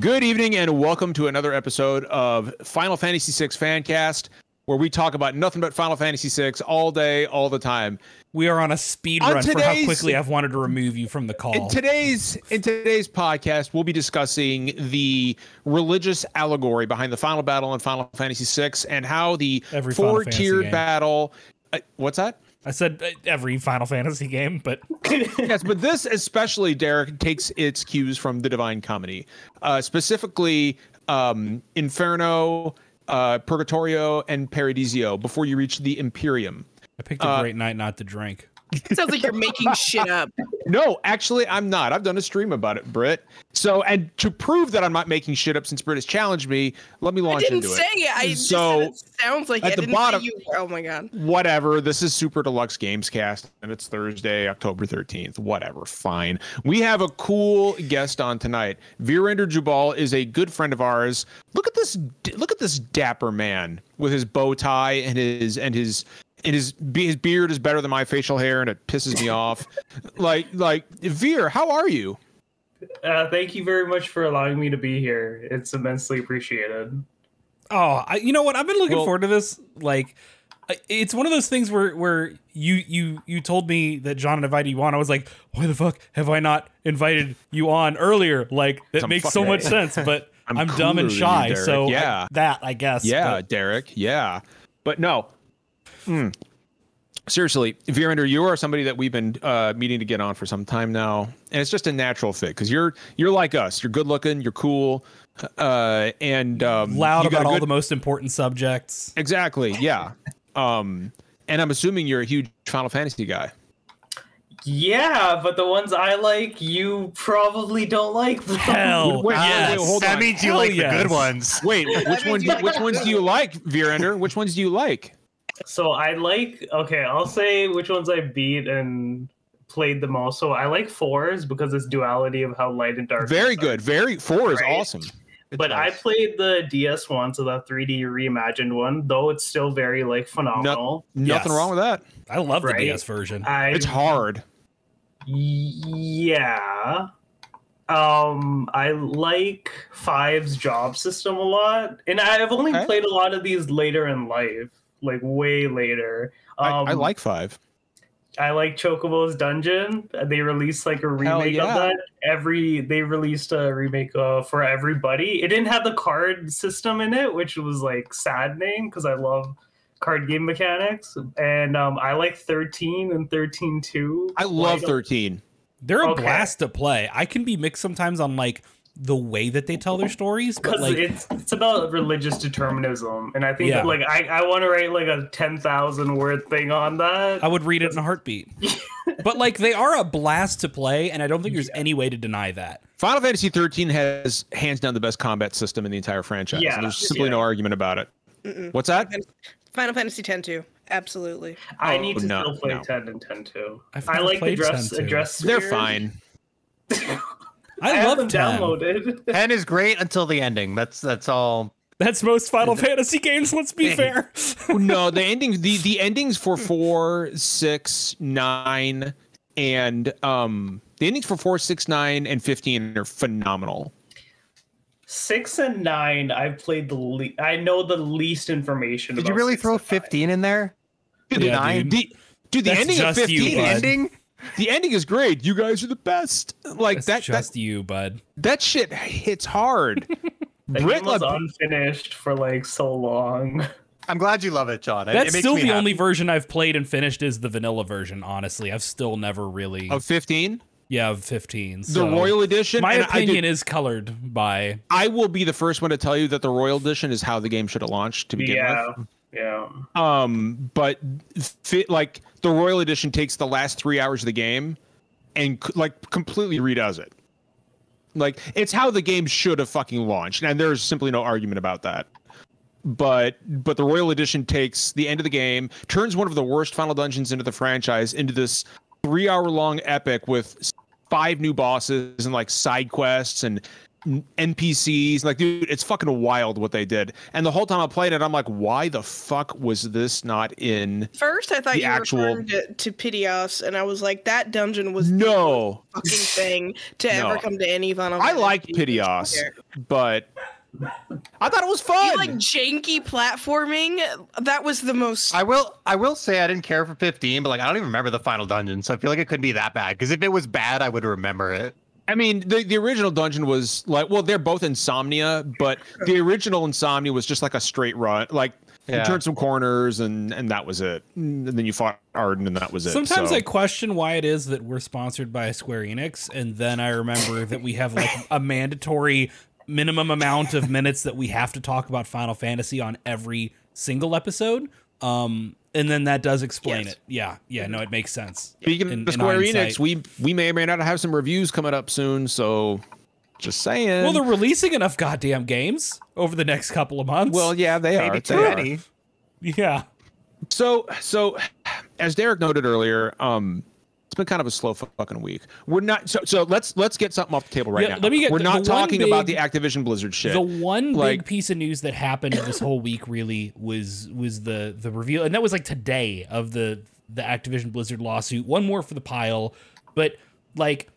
Good evening and welcome to another episode of Final Fantasy VI Fancast, where we talk about nothing but Final Fantasy VI all day, all the time. We are on a speed On run for how quickly I've wanted to remove you from the call. In today's in today's podcast, we'll be discussing the religious allegory behind the final battle in Final Fantasy VI and how the Every four-tiered battle. Uh, what's that? I said uh, every Final Fantasy game, but yes, but this especially, Derek, takes its cues from the Divine Comedy, uh, specifically um, Inferno, uh, Purgatorio, and Paradiso. Before you reach the Imperium. I picked a Uh, great night not to drink. It sounds like you're making shit up. No, actually, I'm not. I've done a stream about it, Britt. So, and to prove that I'm not making shit up, since Britt has challenged me, let me launch I launch didn't say it. it. I just So, said it sounds like at it. The bottom- you. Oh my god. Whatever. This is Super Deluxe Games Cast, and it's Thursday, October 13th. Whatever. Fine. We have a cool guest on tonight. Virender Jubal is a good friend of ours. Look at this. Look at this dapper man with his bow tie and his and his and his his beard is better than my facial hair, and it pisses me off. Like like Veer, how are you? Uh, thank you very much for allowing me to be here. It's immensely appreciated. Oh, I, you know what? I've been looking Well- forward to this. Like, it's one of those things where where you you you told me that John invited you on. I was like, why the fuck have I not invited you on earlier? Like, that I'm makes so fucking- much sense. But I'm I'm, dumb and shy, Derek. so I- Yeah. that I guess. Yeah, but- Derek. Yeah, but no. Mm. Seriously, Virender, you are somebody that we've been uh, meeting to get on for some time now, and it's just a natural fit because you're you're like us. You're good looking. You're cool, uh, and um, loud you got about a all the most important subjects. Exactly. Yeah. Um, and I'm assuming you're a huge Final Fantasy guy. Yeah, but the ones I like, you probably don't like. Them. Hell, Wait, wait, yes. wait, hold that means you Hell like yes. the good ones. Wait, which means ones? you like Which ones do you like, Virender? Which ones do you like? So I like. Okay, I'll say which ones I beat and played the most. So I like fours because it's duality of how light and dark. Very are. good. Very four is Right. awesome. But I played the DS one, so the 3D reimagined one. Though it's still very like phenomenal. Nothing Yes. wong with that. I love the DS version. I It's hard. Yeah. Um, I like Five's job system a lot, and I've only Okay. played a lot of these later in life, like way later. Um, I, I like five. I like Chocobo's Dungeon. They released like a remake yeah. of that. Every they released a remake uh, for everybody. It didn't have the card system in it, which was like saddening because I love card game mechanics. And um, I like 13 and 13 2. I love thirteen. They're a Okay. blast to play. I can be mixed sometimes on like the way that they tell their stories, because like it's it's about religious determinism, and I think Yeah. that like I, I want to write like a ten thousand word thing on that. I would read it in a heartbeat. but like they are a blast to play, and I don't think there's any way to deny that. Final Fantasy 13 has hands down the best combat system in the entire franchise. Yeah. there's simply Yeah. no argument about it. Mm-mm. What's that? Final Fantasy X too. Absolutely. I Oh, need to no, still play no. ten and ten too. I've I like the dress dress. They're fine. I, have love them 10. downloaded. Ten is great until the ending. That's that's all. That's most Final Fantasy games. Let's be fair. no, the endings the the endings for four, six, nine, and um the endings for four, six, nine, and fifteen are phenomenal. Six and nine, I've played the. Le- I know the least information. Did about you really throw and fifteen in there? Dude, Yeah, the, nine, dude. the, dude, the That's ending of just you, fifteen, bud. Ending. The ending is great. You guys are the best. Like It's that, just that you, bud. that shit hits hard. The Brit was like- unfinished for like so long. I'm glad you love it, John. It- That's it makes still me the happy. only version I've played and finished is the vanilla version. Honestly, I've still never really. of fifteen, yeah, of 15. the Royal Edition. My and I did- opinion is colored by. I will be the first one to tell you that the Royal Edition is how the game should have launched to begin yeah, with. Yeah. Um, but fit like the Royal Edition takes the last three hours of the game and like completely redoes it. Like it's how the game should have fucking launched, and there's simply no argument about that. But but the Royal Edition takes the end of the game, turns one of the worst final dungeons into the franchise into this three hour long epic with five new bosses and like side quests and NPCs. Like, dude, it's fucking wild what they did. And the whole time I played it, I'm like, why the fuck was this not in? First, I thought The you actual- were referring to, to Pitioss, and I was like, that dungeon was the No, fucking thing to No. ever come to any Final I Fantasy. like Pitioss, but I thought it was fun. You like janky platforming? That was the most. I will I will say I didn't care for 15, but like I don't even remember the final dungeon, so I feel like it couldn't be that bad. Because if it was bad, I would remember it. I mean, the, the original dungeon was like, well, they're both Insomnia, but the original Insomnia was just like a straight run. Like, you Yeah. turned some corners and and that was it. And then you fought Ardyn and that was it. Sometimes So- I question why it is that we're sponsored by Square Enix, and then I remember that we have like a mandatory minimum amount of minutes that we have to talk about Final Fantasy on every single episode. Um, and then that does explain Yes. it. Yeah, yeah, no, it makes sense. Speaking in- of Square. Enix, we we may or may not have some reviews coming up soon. So, just saying. Well, they're releasing enough goddamn games over the next couple of months. well, yeah, they are. Maybe They too are. many. yeah. So, so as Derek noted earlier, um, it's been kind of a slow fucking week. We're not. So, so let's let's get something off the table right Yeah, now. let me get We're the- not the one talking about the Activision Blizzard shit. The one Like- big piece of news that happened this whole week really was was the the reveal, and that was like today of the the Activision Blizzard lawsuit. One more for the pile, but like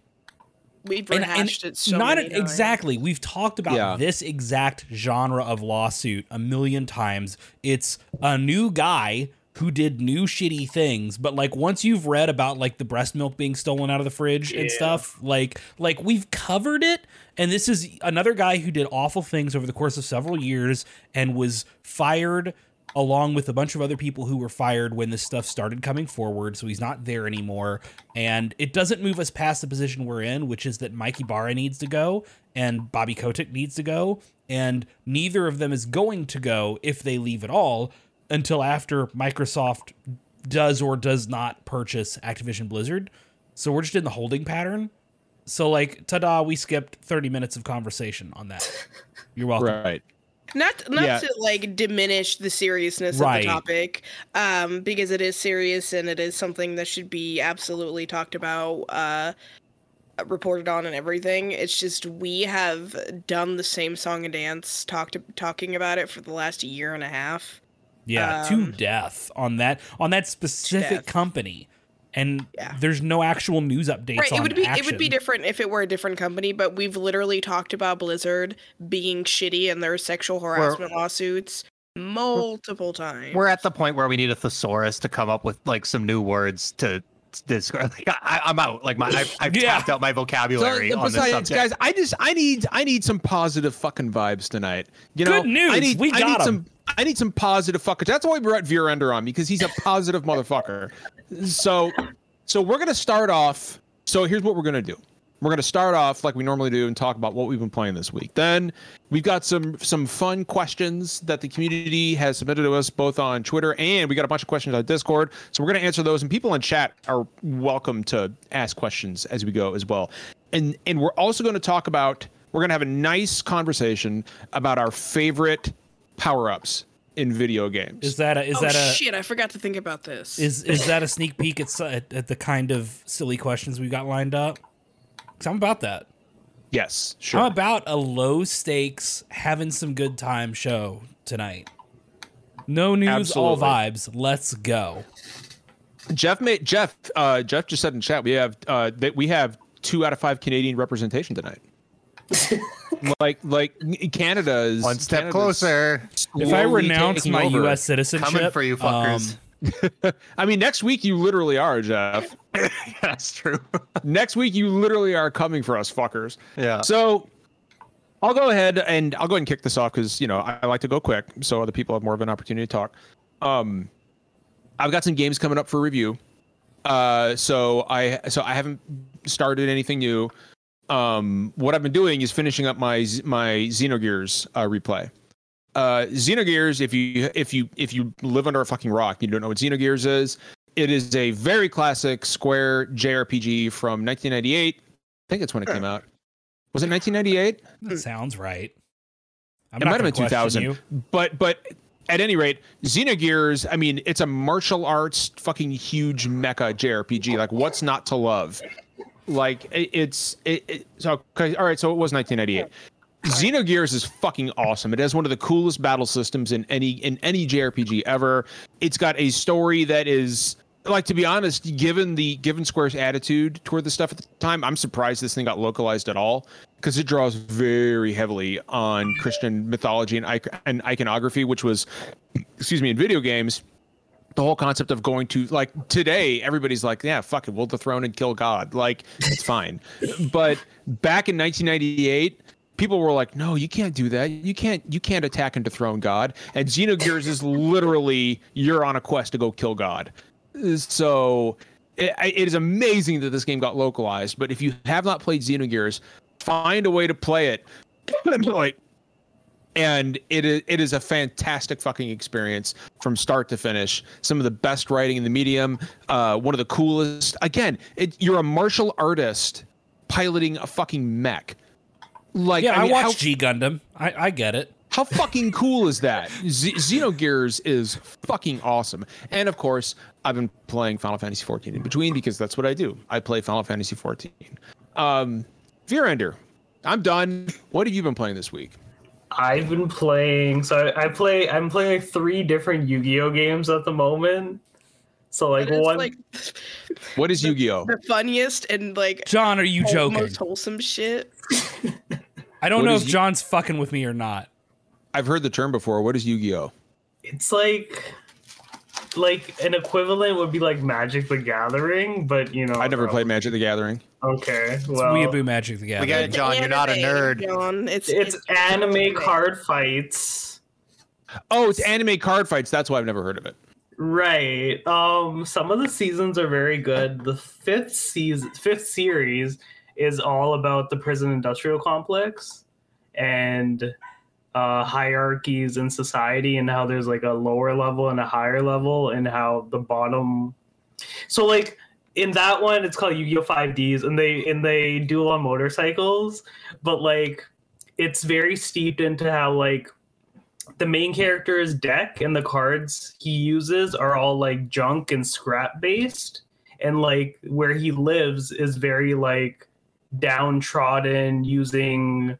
We've and- and it so not many times. exactly. We've talked about Yeah. this exact genre of lawsuit a million times. It's a new guy who did new shitty things, but like once you've read about like the breast milk being stolen out of the fridge and stuff, like like we've covered it. And this is another guy who did awful things over the course of several years and was fired along with a bunch of other people who were fired when this stuff started coming forward. So he's not there anymore. And it doesn't move us past the position we're in, which is that Mike Ybarra needs to go and Bobby Kotick needs to go. And neither of them is going to go if they leave at all until after Microsoft does or does not purchase Activision Blizzard. So we're just in the holding pattern. So like, ta-da, we skipped 30 minutes of conversation on that. You're welcome. right. Not not Yeah. to like diminish the seriousness Right. of the topic, um, because it is serious and it is something that should be absolutely talked about, uh, reported on, and everything. It's just we have done the same song and dance, talked talking about it for the last year and a half. Yeah, to Um, death on that on that specific company, and Yeah. there's no actual news updates. Right, it on would be it would be different if it were a different company, but we've literally talked about Blizzard being shitty and their sexual harassment lawsuits multiple times. We're at the point where we need a thesaurus to come up with like some new words to describe. Like, I, I'm out. Like my, I've, I've Yeah. tapped out my vocabulary So, on this subject. guys, I just I need I need some positive fucking vibes tonight. You know, Good news, I need, we I got need 'em. some I need some positive fuckers. That's why we brought Virender on because he's a positive motherfucker. So, so we're gonna start off. So here's what we're gonna do. We're gonna start off like we normally do and talk about what we've been playing this week. Then we've got some some fun questions that the community has submitted to us both on Twitter and we got a bunch of questions on Discord. So we're gonna answer those and people in chat are welcome to ask questions as we go as well. And and we're also gonna talk about we're gonna have a nice conversation about our favorite power ups in video games. Is that a is oh that a shit! I forgot to think about this. is is that a sneak peek at, at at the kind of silly questions we got lined up? Cause I'm about that. yes, sure. I'm about a low stakes, having some good time show tonight. No news, all vibes. Let's go. Jeff made Jeff. Uh, Jeff just said in chat we have uh, that we have two out of five Canadian representation tonight. like like Canada is One step Canada's closer. If I renounce my over. U.S. citizenship, Coming for you, fuckers. um, I mean, next week you literally are Jeff. That's true. next week you literally are coming for us, fuckers. yeah. So I'll go ahead and I'll go ahead and kick this off because you know I, I like to go quick, so other people have more of an opportunity to talk. Um, I've got some games coming up for review. Uh, so I so I haven't started anything new. Um, what I've been doing is finishing up my my Xenogears uh, replay. Uh, Xenogears, if you if you if you live under a fucking rock, you don't know what Xenogears is. It is a very classic Square JRPG from 1998. I think it's when it came out. Was it 1998? that sounds right. I'm it might have been 2000. you. But but at any rate, Xenogears. I mean, it's a martial arts fucking huge mecha JRPG. Like, what's not to love? Like, it, it's it, it. So okay, all right. So it was 1998. Xenogears is fucking awesome. It has one of the coolest battle systems in any in any JRPG ever. It's got a story that is like to be honest, given the given Square's attitude toward the stuff at the time, I'm surprised this thing got localized at all because it draws very heavily on Christian mythology and, and iconography, which was, excuse me, in video games. The whole concept of going to like today, everybody's like, yeah, fuck it, we'll dethrone and kill God. Like, it's fine. But back in 1998, people were like, no, you can't do that. You can't, you can't attack and dethrone God. And Xenogears is literally you're on a quest to go kill God. So it, it is amazing that this game got localized. But if you have not played Xenogears, find a way to play it. like, and it is it is a fantastic fucking experience from start to finish. Some of the best writing in the medium. Uh, one of the coolest. Again, it, you're a martial artist piloting a fucking mech. Like, yeah, I, mean, watched how- G Gundam. I, I get it. how fucking cool is that? Z- Xenogears is fucking awesome. And of course, I've been playing Final Fantasy 14 in between because that's what I do. I play Final Fantasy 14. Um, Virender, I'm done. What have you been playing this week? I've been playing. So I, I play. I'm playing like three different Yu-Gi-Oh games at the moment. So like it's one. like What is Yu-Gi-Oh? the funniest and like John, are you joking? most wholesome shit. I don't What know if you- John's fucking with me or not. I've heard the term before. What is Yu-Gi-Oh? it's like like an equivalent would be like Magic the Gathering, but you know. I never played Magic the Gathering. Okay, It's well, Weeaboo Magic the We Gathering. it, John. You're not a nerd. John. It's it's anime anime. card fights. Oh, it's anime card fights. That's why I've never heard of it. Right. Um some of the seasons are very good. The fifth season fifth series is all about the prison industrial complex and uh hierarchies in society and how there's like a lower level and a higher level and how the bottom so like in that one it's called Yu-Gi-Oh 5Ds and they and they duel on motorcycles but like it's very steeped into how like the main character's deck and the cards he uses are all like junk and scrap based and like where he lives is very like downtrodden using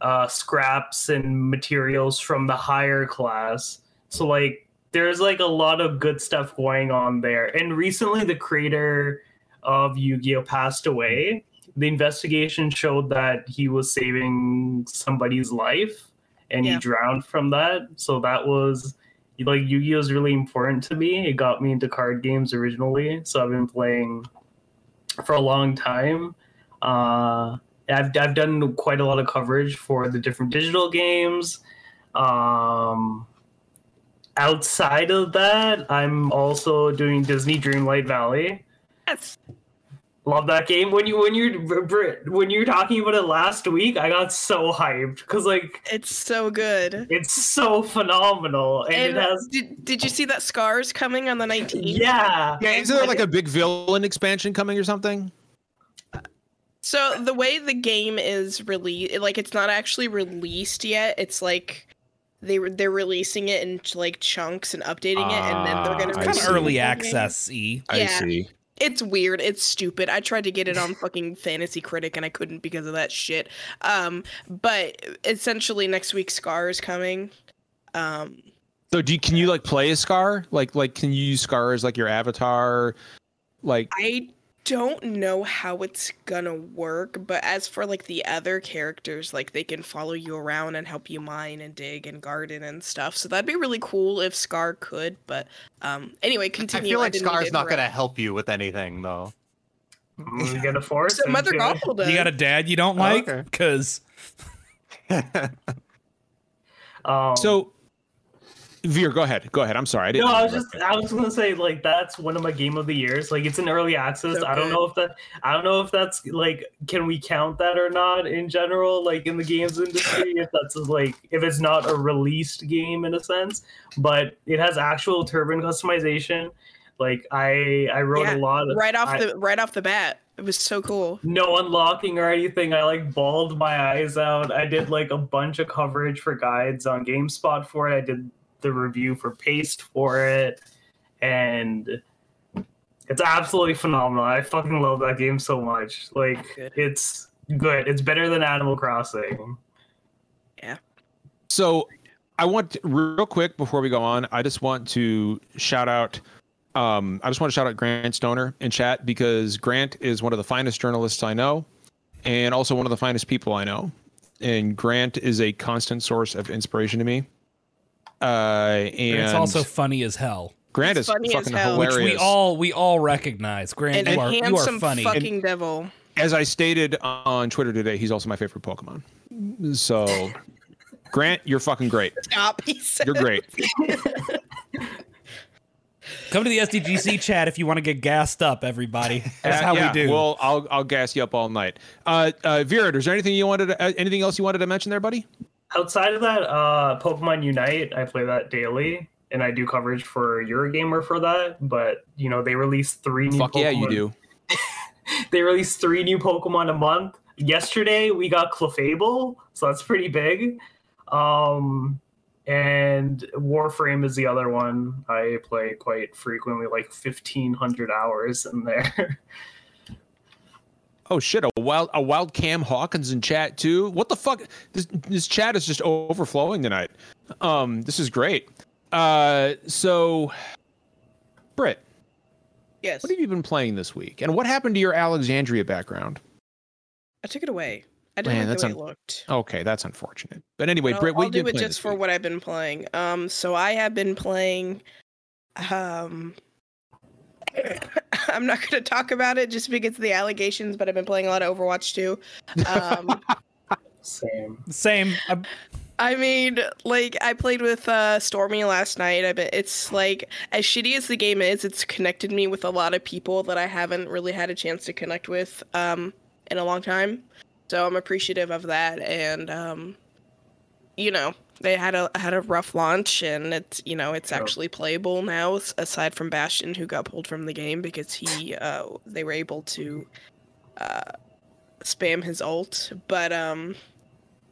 uh scraps and materials from the higher class so like there's like a lot of good stuff going on there and recently the creator of yu-gi-oh passed away the investigation showed that he was saving somebody's life and Yeah. he drowned from that. So that was like Yu-Gi-Oh is really important to me. It got me into card games originally, so I've been playing for a long time. Uh, I've I've done quite a lot of coverage for the different digital games. Um, outside of that, I'm also doing Disney Dreamlight Valley. Yes. Love that game. When you when you when you were talking about it last week, I got so hyped because like It's so good. it's so phenomenal, and, And it has did, did you see that Scars coming on the 19th? yeah Yeah, isn't there like a big villain expansion coming or something? So the way the game is released, like it's not actually released yet. It's like they were they're releasing it in like chunks and updating it, and then they're Ah, gonna I Kind release of early full game. access y. I Yeah. see. It's weird. It's stupid. I tried to get it on fucking Fantasy Critic and I couldn't because of that shit. Um, but essentially next week Scar is coming. Um, So do you, can you like play a Scar? Like like can you use Scar as like your avatar? Like I don't know how it's gonna work, but as for like the other characters, like they can follow you around and help you mine and dig and garden and stuff. So that'd be really cool if Scar could. But um, anyway, continue. I feel like didn't Scar's not going to help you with anything, though. you get a force. So Mother Gothel does. You got a dad you don't Oh, like? okay. Because Um, so Veer, go ahead. Go ahead. I'm sorry. I didn't no, I was interrupt just I was gonna say like that's one of my game of the years. Like it's an early access. So I don't know if that I don't know if that's like can we count that or not in general, like in the games industry, if that's like if it's not a released game in a sense, but it has actual turban customization. Like I I wrote Yeah, a lot of right off I- the right off the bat. It was so cool. no unlocking or anything. I like bawled my eyes out. I did like a bunch of coverage for guides on GameSpot for it. I did the review for Paste for it, and it's absolutely phenomenal. I fucking love that game so much. Like Good. it's good. It's better than Animal Crossing. Yeah. So I want to, real quick before we go on, I just want to shout out um, I just want to shout out Grant Stoner in chat because Grant is one of the finest journalists I know and also one of the finest people I know. And Grant is a constant source of inspiration to me. Uh, and it's also funny as hell. Grant It's is funny as fucking hell. Which hilarious. Which we all we all recognize. Grant, And you a are you are handsome funny. fucking devil. As I stated on Twitter today, he's also my favorite Pokemon. So, Grant, you're fucking great. Stop. He said. You're great. Come to the SDGC chat if you want to get gassed up, everybody. That's Uh, how yeah, we do. Well, I'll I'll gas you up all night. Uh, uh, Vera, is there anything you wanted? To, uh, anything else you wanted to mention there, buddy? Outside of that, uh, Pokemon Unite, I play that daily, and I do coverage for Eurogamer for that. But you know, they release three new. Fuck Pokemon. yeah, you do. They release three new Pokemon a month. Yesterday we got Clefable, so that's pretty big. Um, and Warframe is the other one I play quite frequently, like fifteen hundred hours in there. Oh shit! A wild a wild Cam Hawkins in chat too. What the fuck? This this chat is just overflowing tonight. Um, this is great. Uh, so, Britt, Yes. what have you been playing this week? And what happened to your Alexandria background? I took it away. I didn't Man, like that's the way un- it looked. Okay, that's unfortunate. But anyway, I'll, Britt, what I'll you do it just for week? what I've been playing. Um, so I have been playing. Um, I'm not going to talk about it just because of the allegations, but I've been playing a lot of Overwatch too. Um, Same. Same. I, I mean, like I played with uh, Stormy last night. I bet it's like as shitty as the game is, it's connected me with a lot of people that I haven't really had a chance to connect with um, in a long time. So I'm appreciative of that, and um, you know, they had a had a rough launch, and it's you know it's actually playable now. Aside from Bastion, who got pulled from the game because he uh, they were able to uh, spam his ult, but um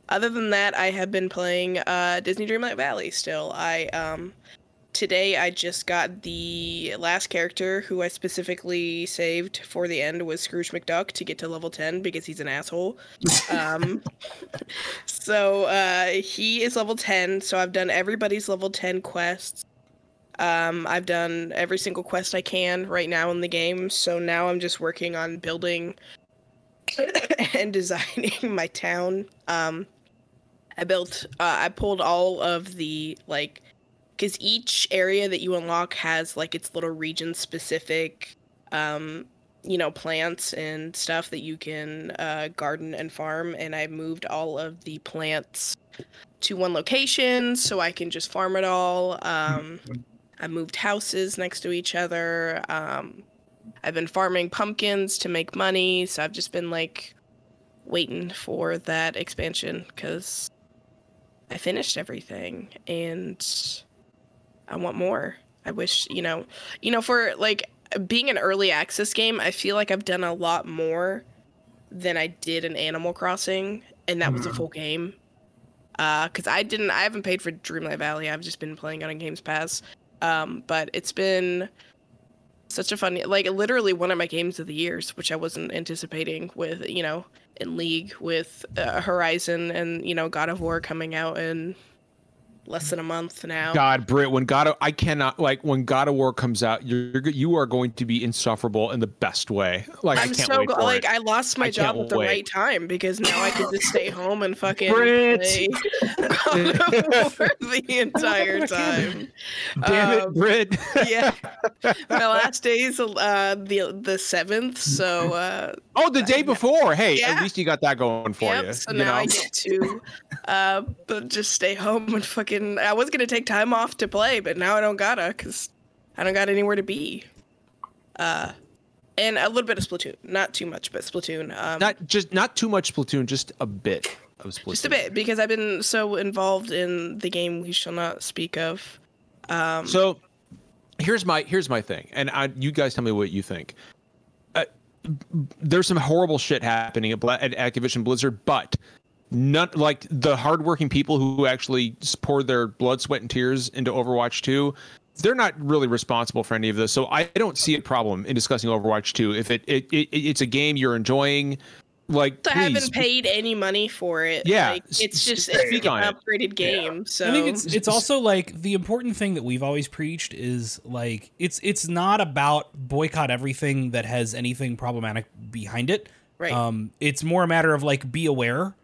other than that, I have been playing uh, Disney Dreamlight Valley still. I um, today I just got the last character who I specifically saved for the end was Scrooge McDuck to get to level ten because he's an asshole. Um, so uh, he is level ten. So I've done everybody's level ten quests. Um, I've done every single quest I can right now in the game. So now I'm just working on building and designing my town. Um, I built, uh, I pulled all of the like, because each area that you unlock has like its little region specific, um, you know, plants and stuff that you can uh, garden and farm. And I moved all of the plants to one location so I can just farm it all. Um, I moved houses next to each other. Um, I've been farming pumpkins to make money, so I've just been like waiting for that expansion because I finished everything and I want more. I wish, you know, you know, for like being an early access game, I feel like I've done a lot more than I did in Animal Crossing, and that was a Mhm. full game. Uh, cause I didn't, I haven't paid for Dreamlight Valley. I've just been playing it on Games Pass. Um, but it's been such a fun, like literally one of my games of the years, which I wasn't anticipating with, you know, in League with uh, Horizon and you know God of War coming out in less than a month now. God, Brit, when God, of, I cannot like when God of War comes out, you're you are going to be insufferable in the best way. Like I I'm can't so wait go- like it. I lost my I job at the wait. right time because now I can just stay home and fucking Brit. play God of War the entire time. Damn um, it, Brit. yeah, my last day is uh the the seventh, so uh oh, the day before. Hey, Yeah. at least you got that going for yep, you. so you now know? I get to uh but just stay home and fucking I was gonna take time off to play, but now I don't gotta because I don't got anywhere to be. Uh and a little bit of Splatoon. Not too much, but Splatoon. Um not just not too much Splatoon, just a bit of Splatoon. just a bit because I've been so involved in the game we shall not speak of. Um So here's my here's my thing, and I, you guys tell me what you think. Uh, there's some horrible shit happening at, Bla- at Activision Blizzard, but not like the hardworking people who actually pour their blood, sweat, and tears into Overwatch 2. They're not really responsible for any of this, so I don't see a problem in discussing Overwatch 2. If it, it, it it's a game you're enjoying, Like, I haven't paid any money for it. Yeah, like, it's just speak it's an on it. upgraded game. So I think it's it's also like the important thing that we've always preached is like it's it's not about boycott everything that has anything problematic behind it. Right. Um, it's more a matter of like be aware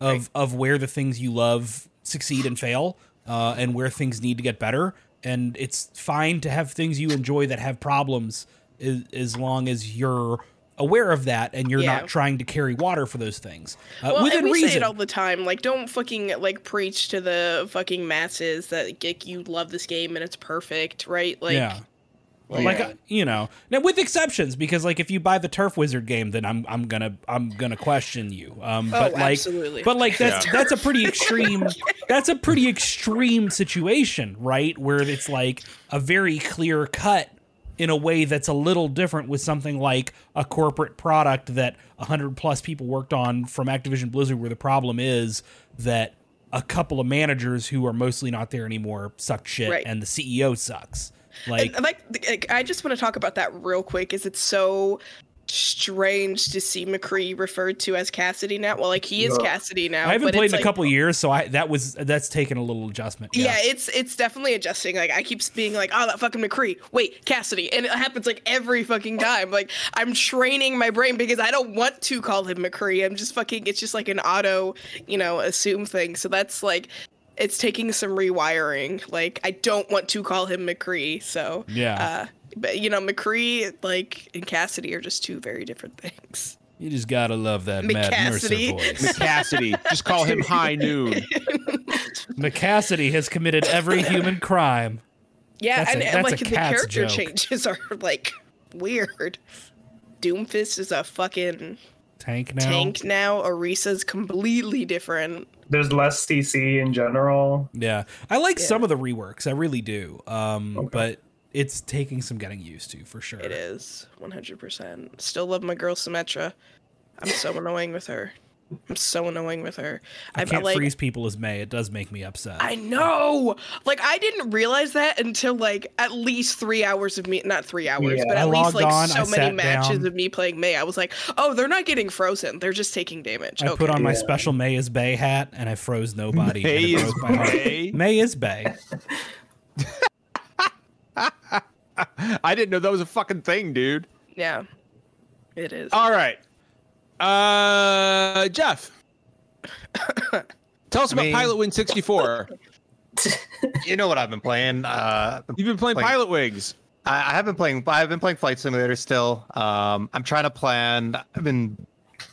of of where the things you love succeed and fail, uh, and where things need to get better. And it's fine to have things you enjoy that have problems, as, as long as you're aware of that and you're Yeah. not trying to carry water for those things uh, well, within and we reason. say it all the time. Like, don't fucking like preach to the fucking masses that like, you love this game and it's perfect, right? Like, yeah. Like, like uh, you know now with exceptions because like if you buy the turf wizard game then i'm i'm gonna i'm gonna question you um Oh, but like absolutely. but like that's Yeah. that's a pretty extreme that's a pretty extreme situation right where it's like a very clear cut in a way that's a little different with something like a corporate product that 100 plus people worked on from Activision Blizzard where the problem is that a couple of managers who are mostly not there anymore suck shit Right. and the CEO sucks like and, like, like, I just want to talk about that real quick. Is it's so strange to see McCree referred to as Cassidy now? Well, like he is Yeah. Cassidy now. I haven't but played it's in a couple years, so I that was that's taken a little adjustment. Yeah. it's it's definitely adjusting. Like I keep being like, oh, that fucking McCree. Wait, Cassidy, and it happens like every fucking time. Like I'm training my brain because I don't want to call him McCree. I'm just fucking. It's just like an auto, you know, assume thing. So that's like, it's taking some rewiring. Like I don't want to call him McCree. So Yeah. uh, but you know, McCree like and Cassidy are just two very different things. You just gotta love that Matt Mercer McCassidy. voice. Cassidy. Just call him High Noon. McCassidy has committed every human crime. Yeah, That's a- and, and like a the character joke. changes are like weird. Doomfist is a fucking Tank now. tank now. Orisa's completely different. There's less CC in general. Yeah, I like Yeah. some of the reworks. I really do. Um, Okay. but it's taking some getting used to for sure. It is 100%. Still love my girl Symmetra. I'm so annoying with her. I'm so annoying with her. I I've can't like freeze people as Mei. It does make me upset. I know. Like I didn't realize that until like at least three hours of me not three hours, Yeah. but I at least like on, so I many matches down. of me playing Mei. I was like, oh, they're not getting frozen. They're just taking damage. I okay. put on my Yeah. special Mei is Bay hat and I froze nobody. and Mei it is broke my heart. Bay? Mei is Bay. I didn't know that was a fucking thing, dude. Yeah. It is. All right. Uh, Jeff. Tell us about Me? Pilot Wing 64. You know what I've been playing? Uh, You've been playing Like- Pilot Wigs. I, I have been playing. I've been playing Flight Simulator still. Um, I'm trying to plan. I've been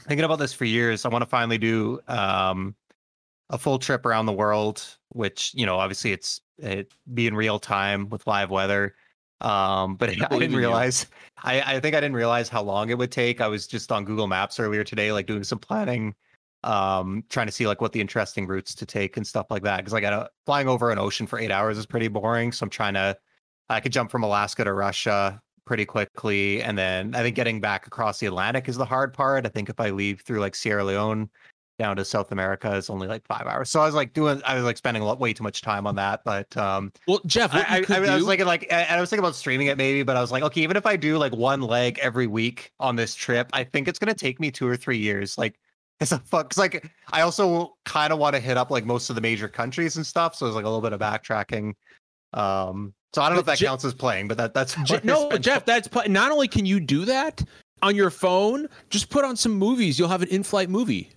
thinking about this for years. I want to finally do um, a full trip around the world, which you know, obviously, it's it be in real time with live weather. Um, but I believe didn't realize. I, I think I didn't realize how long it would take. I was just on Google Maps earlier today, like doing some planning, um, trying to see like what the interesting routes to take and stuff like that. Because like I got flying over an ocean for eight hours is pretty boring. So I'm trying to I could jump from Alaska to Russia pretty quickly. And then I think getting back across the Atlantic is the hard part. I think if I leave through like Sierra Leone down to South America, is only like five hours. So I was like doing, I was like spending a lot, way too much time on that. But um, Well, Jeff, I, I, could I was thinking like, and I was thinking about streaming it maybe, but I was like, okay, even if I do like one leg every week on this trip, I think it's going to take me two or three years. Like, it's a fuck. Cause like, I also kind of want to hit up like most of the major countries and stuff. So it's like a little bit of backtracking. Um, so I don't know if that Je- counts as playing, but that that's Je- no, Jeff, that's pl- not only can you do that on your phone, just put on some movies. You'll have an in-flight movie.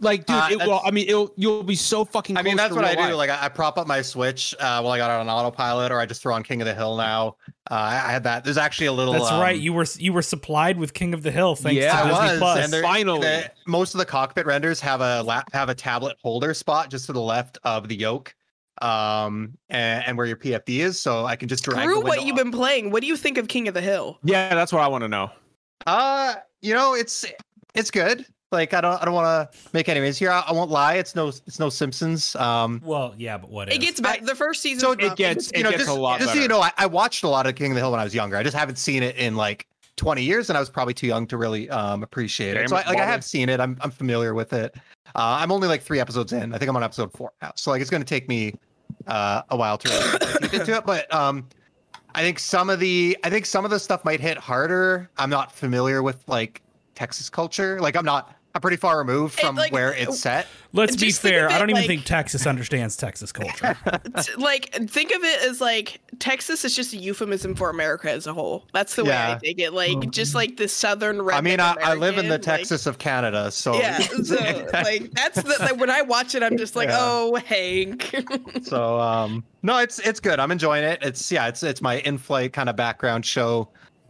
Like, dude, Uh, it, well, that's- I mean, it'll you'll be so fucking. I mean, close that's to what I real do. life. Like, I, I prop up my Switch uh, while I got it on autopilot, or I just throw on King of the Hill now. Uh, I, I had that. There's actually a little. That's um, right. You were you were supplied with King of the Hill thanks Yeah, to I Disney was, Plus. and there- Finally. the- most of the cockpit renders have a lap, have a tablet holder spot just to the left of the yoke, um, and, and where your PFD is, so I can just drag. Screw the what you've up. been playing. What do you think of King of the Hill? yeah, that's what I want to know. Uh, you know, it's it's good. Like I don't I don't want to make enemies here. I, I won't lie. It's no it's no Simpsons. Um, well, yeah, but what It is? gets back. The first season. So it gets- you it gets just, a lot just so you know, I, I watched a lot of King of the Hill when I was younger. I just haven't seen it in like 20 years, and I was probably too young to really um, appreciate Damn it. So I, it, like I have seen it. I'm I'm familiar with it. Uh, I'm only like three episodes in. I think I'm on episode four now. So like it's going to take me uh, a while to really get into it. But um, I think some of the I think some of the stuff might hit harder. I'm not familiar with like Texas culture. Like I'm not I'm pretty far removed It, from like, where it's set. Let's be fair. of I don't even like- think Texas understands Texas culture. T- like think of it as like Texas is just a euphemism for America as a whole. That's the way I Yeah. take it. Like Mhm. just like the southern. I mean, I, redneck I live in the American, like- Texas of Canada, so yeah, so like that's the like when I watch it, I'm just like, Yeah. oh Hank. so um no it's it's good i'm enjoying it it's yeah it's it's my in-flight kind of background show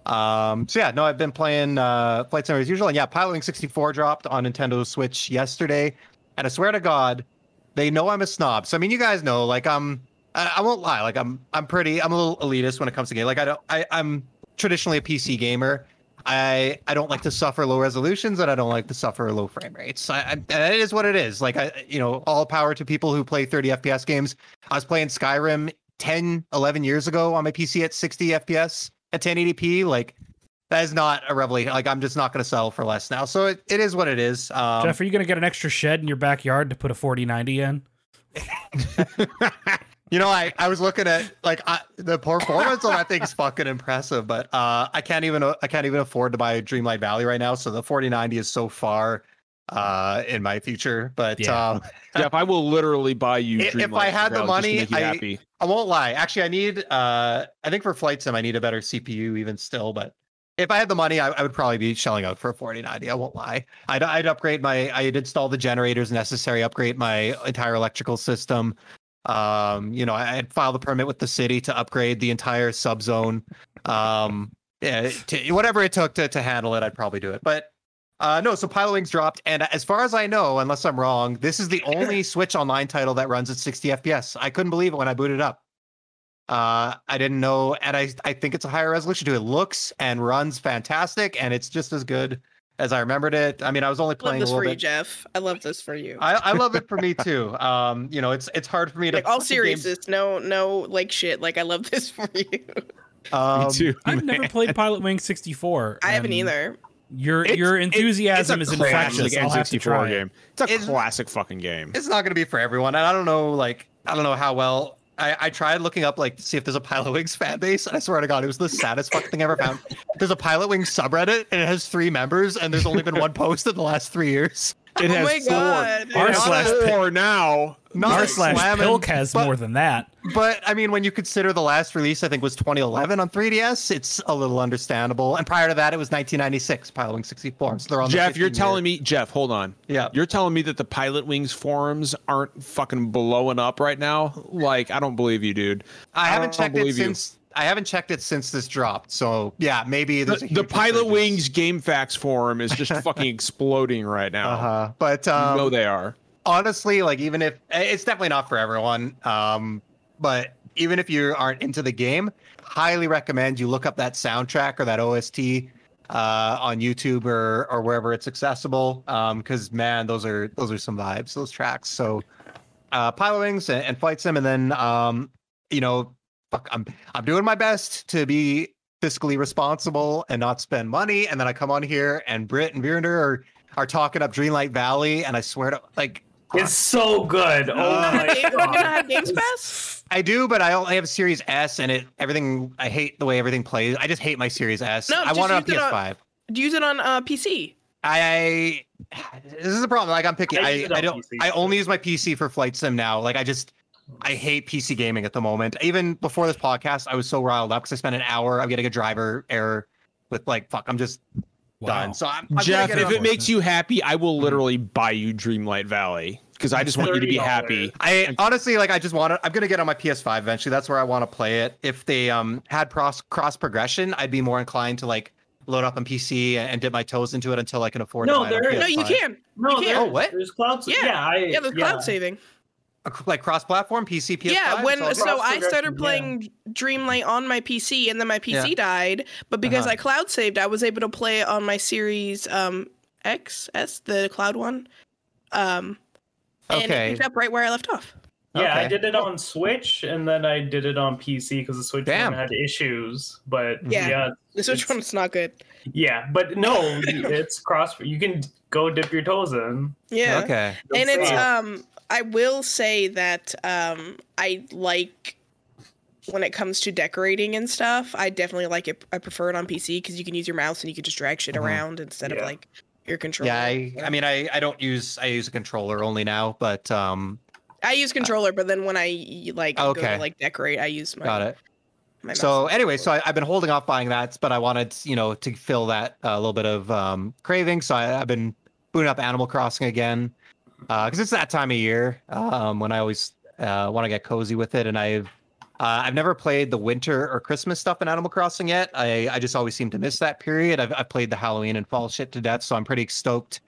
um so yeah no i've been playing uh flight sim as usual. And yeah Pilotwings 64 dropped on nintendo switch yesterday. And i swear to god they know i'm a snob. So i mean you guys know like i'm i, I won't lie. Like i'm i'm pretty i'm a little elitist when it comes to game. Like i don't i i'm traditionally a pc gamer. I I don't like to suffer low resolutions and I don't like to suffer low frame rates. I, I, what it is. Like I, you know, all power to people who play 30 FPS games. I was playing Skyrim 10, 11 years ago on my PC at 60 FPS at 1080p. Like that is not a revelation. Like I'm just not going to sell for less now. So it, it is what it is. Um, Jeff, are you going to get an extra shed in your backyard to put a 4090 in? You know, I, I was looking at like I, the performance on that thing's fucking impressive, but uh, I can't even I can't even afford to buy a Dreamlight Valley right now. So the 4090 is so far uh, in my future. But Yeah. um, Jeff, I will literally buy you. If- if I had the Valley just to money, I- happy. I won't lie. Actually, I need uh, I think for Flight Sim I need a better CPU even still. But if I had the money, I, I would probably be shelling out for a 4090. I won't lie. I'd, I'd upgrade my I'd install the generators necessary, upgrade my entire electrical system. Um, you know, I- I'd file the permit with the city to upgrade the entire subzone. Um, yeah, to, whatever it took to, to handle it, I'd probably do it. But uh, no, so Pilot Wings dropped, and as far as I know, unless I'm wrong, this is the only Switch Online title that runs at 60 FPS. I couldn't believe it when I booted up. Uh, I didn't know, and I I think it's a higher resolution too. It looks and runs fantastic, and it's just as good as I remembered it. I mean, I was only love playing a this little for you, bit. Jeff. I love this for you. I, I love it for me too. Um, you know, it's it's hard for me to like all fucking game- seriousness, no, no, like shit. Like I love this for you. Um, Me too. I've never played Pilot Wing 64. I haven't either. Your It's- your enthusiasm it's a is classic infectious. I'll have to N64 try it. game. It's a It's- classic fucking game. it's not going to be for everyone. And I don't know, like, I don't know how well. I, I tried looking up, like, to see if there's a Pilot Wings fan base. And I swear to God, it was the saddest fucking thing I ever found. There's a Pilot Wings subreddit, and it has three members, and there's only been one post in the last three years. It oh has my four. god. R slash four now. Not R slash slamming, Pilk has but- more than that. But I mean, when you consider the last release, I think was 2011 on 3DS, it's a little understandable. And prior to that, it was 1996, Pilot Wings 64. So they're on. Jeff, the you're 15 year- telling me, Jeff, hold on. Yeah. You're telling me that the Pilot Wings forums aren't fucking blowing up right now? Like, I don't believe you, dude. I haven't don't checked it believe you. I haven't checked it since this dropped. So yeah, maybe The, the Pilot. Wings GameFAQs forum is just fucking exploding right now. Uh-huh. But You um, know they are. honestly, like even if it's definitely not for everyone, um, but even if you aren't into the game, highly recommend you look up that soundtrack or that OST uh, on YouTube or or wherever it's accessible. Um, because man, those are those are some vibes. Those tracks. So, uh, Pilot Wings and, and Flight Sim, and then um, you know, fuck, I'm I'm doing my best to be fiscally responsible and not spend money. And then I come on here and Britt and Virender are are talking up Dreamlight Valley, and I swear to like It's so good. Oh Uh, my Games, we're gonna god. Games Pass. I do, but I only have a Series S, and it everything. I hate the way everything plays. I just hate my Series S. No, I just want it on use it on- PS5. Use it on uh, PC. I, I, this is a problem. Like I'm picky. I I, I, don't. PC, I only use my PC for Flight Sim now. Like I just. I hate PC gaming at the moment. Even before this podcast, I was so riled up because I spent an hour. I'm getting a driver error with like fuck. I'm just done. So I'm, I'm Jeff, if it makes you happy, I will literally buy you Dreamlight Valley because I just want you to be happy. I honestly like. I just want to. I'm gonna get on my PS5 eventually. That's where I want to play it. If they um had cross cross progression, I'd be more inclined to like load up on PC and, and dip my toes into it until I can afford. No, to buy it on there No, you PS5. can. No, You can't. Oh, what? There's cloud. Yeah. Yeah, I, Yeah, the cloud saving. Like cross-platform PC, PS5. yeah, when it's so? I started progression, playing Dreamlight on my PC, and then my PC Yeah. died. But because Uh-huh. I cloud saved, I was able to play on my Series um X S, the cloud one. Um, and Okay. it picked up right where I left off. Yeah, I did it on Switch and then I did it on PC because the Switch Damn. one had issues. But Yeah. yeah, The Switch It's- one's not good. yeah, but no, it's cross. You can go dip your toes in. Yeah. Okay. and it's um i will say that um i like when it comes to decorating and stuff i definitely like it i prefer it on pc because you can use your mouse and you can just drag shit Mhm. around instead of like your controller. Yeah, I, I mean, I, I don't use I use a controller only now, but um, I use controller, but then when I like go to like decorate, I use my. got it. my So and anyway, so. I, I've been holding off buying that, but I wanted you know to fill that uh, little bit of um, craving. So I, I've been booting up Animal Crossing again because it's that time of year um, when I always uh, want to get cozy with it, and I've uh, I've never played the winter or Christmas stuff in Animal Crossing yet. I I just always seem to miss that period. I've I've played the Halloween and fall shit to death, so I'm pretty stoked.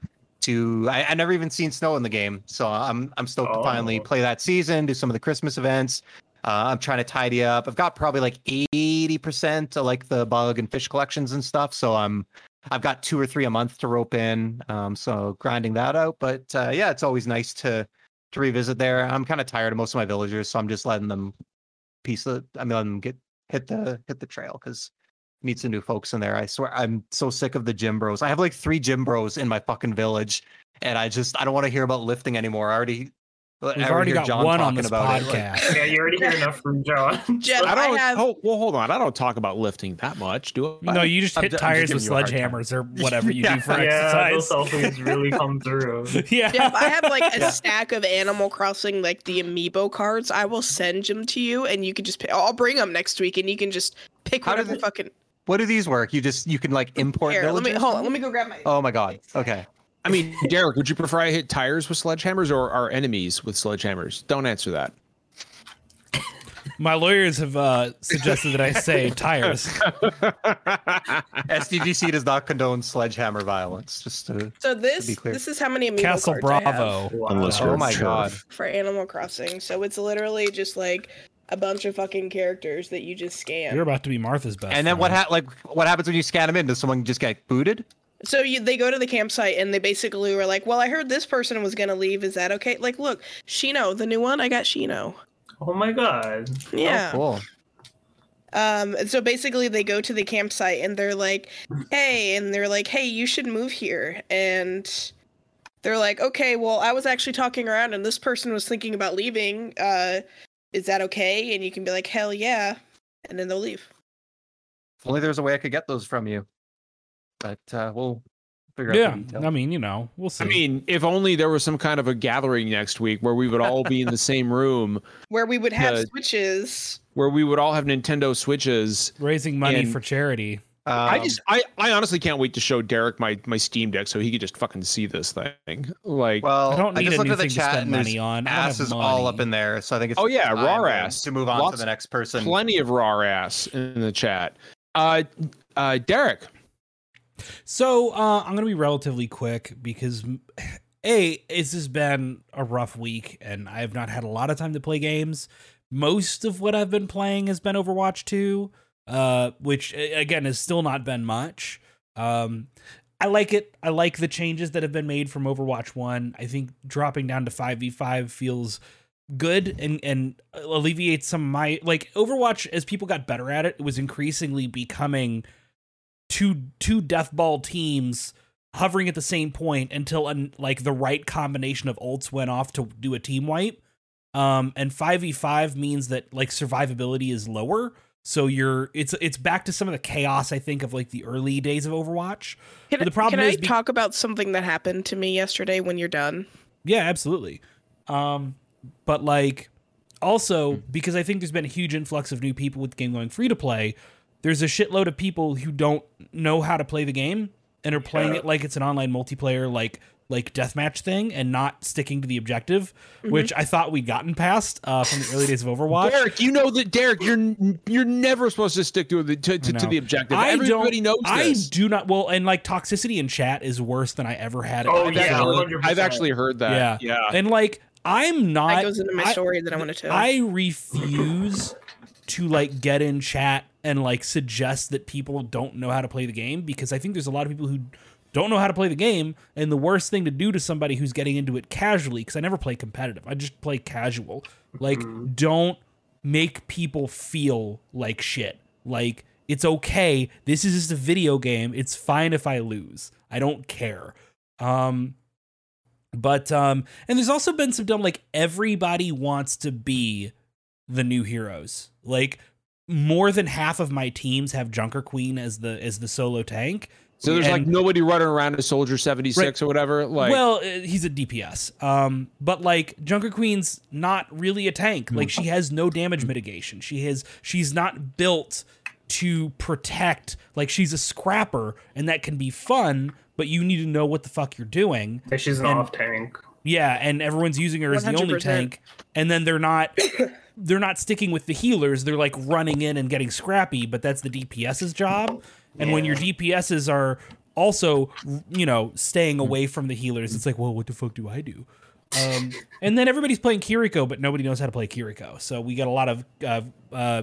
To I, I never even seen snow in the game, so I'm I'm stoked to finally Oh. play that season, do some of the Christmas events. Uh, I'm trying to tidy up. I've got probably like 80% of like the bug and fish collections and stuff. So I'm I've got two or three a month to rope in. Um, so grinding that out. But uh, yeah, it's always nice to to revisit there. I'm kind of tired of most of my villagers, so I'm just letting them piece of I mean letting them get hit the hit the trail because meet some new folks in there. I swear I'm so sick of the gym bros. I have like three gym bros in my fucking village, and I just I don't want to hear about lifting anymore. I already I We've already hear got John one on talking this about it, like- podcast. Yeah, you already hear enough from John. Jeff, I I, don't. have. oh, well, hold on. I don't talk about lifting that much, do I? No, you just I'm hit ju- I'm just tires with giving you a hard time. sledgehammers or whatever you Yeah. do for yeah, those exercise. selfies really come through. yeah. Jeff, I have like a Yeah. stack of Animal Crossing, like the amiibo cards. I will send them to you, and you can just. Pick, I'll bring them next week, and you can just pick How whatever it- fucking. What do these work? You just you can like import Here, let me hold on. Let me go grab my. Oh my god. Okay. I mean, Derek, would you prefer I hit tires with sledgehammers or our enemies with sledgehammers? Don't answer that. My lawyers have uh, suggested that I say tires. SDGC does not condone sledgehammer violence. Just to So this be clear. this is how many amiibo Castle cards I have Bravo. Wow. Oh my. God. for Animal Crossing. So it's literally just like a bunch of fucking characters that you just scan. You're about to be Martha's best. and then what friend. ha- like what happens when you scan them in? Does someone just get booted? So you, they go to the campsite and they basically were like, "Well, I heard this person was gonna leave. Is that okay?" Like, look, Shino, the new one. I got Shino. Oh my god. Yeah. Oh, cool. Um. So basically, they go to the campsite and they're like, "Hey," and they're like, "Hey, you should move here." And they're like, "Okay, well, I was actually talking around, and this person was thinking about leaving. Uh, is that okay?" And you can be like, "Hell yeah," and then they'll leave. If only there's a way I could get those from you. But uh, we'll figure out Yeah, the details. I mean, you know, we'll see. I mean, if only there was some kind of a gathering next week where we would all be in the same room, Where we would have The- switches. where we would all have Nintendo Switches. raising money and- for charity. I Um, just, I, I honestly can't wait to show Derek my my Steam Deck so he could just fucking see this thing. Like, well, I don't need just a looked new at the to chat spend and money on. Ass have is all up in there, so I think it's Oh, yeah, time raw ass. to move on Lots- to the next person. plenty of raw ass in the chat. Uh, uh, Derek, So uh, I'm gonna be relatively quick because a it's just been a rough week and I have not had a lot of time to play games. Most of what I've been playing has been Overwatch 2, uh, which again has still not been much. Um, I like it. I like the changes that have been made from Overwatch 1. I think dropping down to 5v5 feels good and and alleviates some of my like Overwatch as people got better at it, it was increasingly becoming two two death ball teams hovering at the same point until an, like the right combination of ults went off to do a team wipe. Um, and five v five means that like survivability is lower, so you're it's it's back to some of the chaos I think of like the early days of Overwatch. Can, But the problem can is I be- talk about something that happened to me yesterday when you're done? Yeah, absolutely. Um, but like also because I think there's been a huge influx of new people with the game going free to play. There's a shitload of people who don't know how to play the game and are playing it like it's an online multiplayer, like like deathmatch thing, and not sticking to the objective, Mm-hmm. which I thought we'd gotten past uh, from the early days of Overwatch. Derek, you know that Derek, you're you're never supposed to stick to the to, to, to the objective. I Everybody don't, knows I this. do not. Well, and like toxicity in chat is worse than I ever had. it. Oh, I've yeah, actually- I've actually heard that. Yeah. yeah. and like I'm not. That goes into my I- story that I want to tell. I refuse to like get in chat and like suggest that people don't know how to play the game because I think there's a lot of people who don't know how to play the game and the worst thing to do to somebody who's getting into it casually because I never play competitive. I just play casual. Like don't make people feel like shit. Like it's okay. This is just a video game. It's fine if I lose. I don't care. Um but um and there's also been some dumb like everybody wants to be the new heroes. Like more than half of my teams have Junker Queen as the as the solo tank So there's like nobody running around a soldier 76 or whatever. Like, well, uh, he's a DPS. Um, but like Junker Queen's not really a tank. Like she has no damage mitigation. She has she's not built to protect. Like she's a scrapper, and that can be fun. But you need to know what the fuck you're doing. Yeah, she's an And- off tank. Yeah, and everyone's using her as the only tank, and then they're not they're not sticking with the healers. They're like running in and getting scrappy, but that's the DPS's job. And when your DPSs are also, you know, staying away from the healers, it's like, well, what the fuck do I do? Um, and then everybody's playing Kiriko, but nobody knows how to play Kiriko. So we got a lot of uh, uh,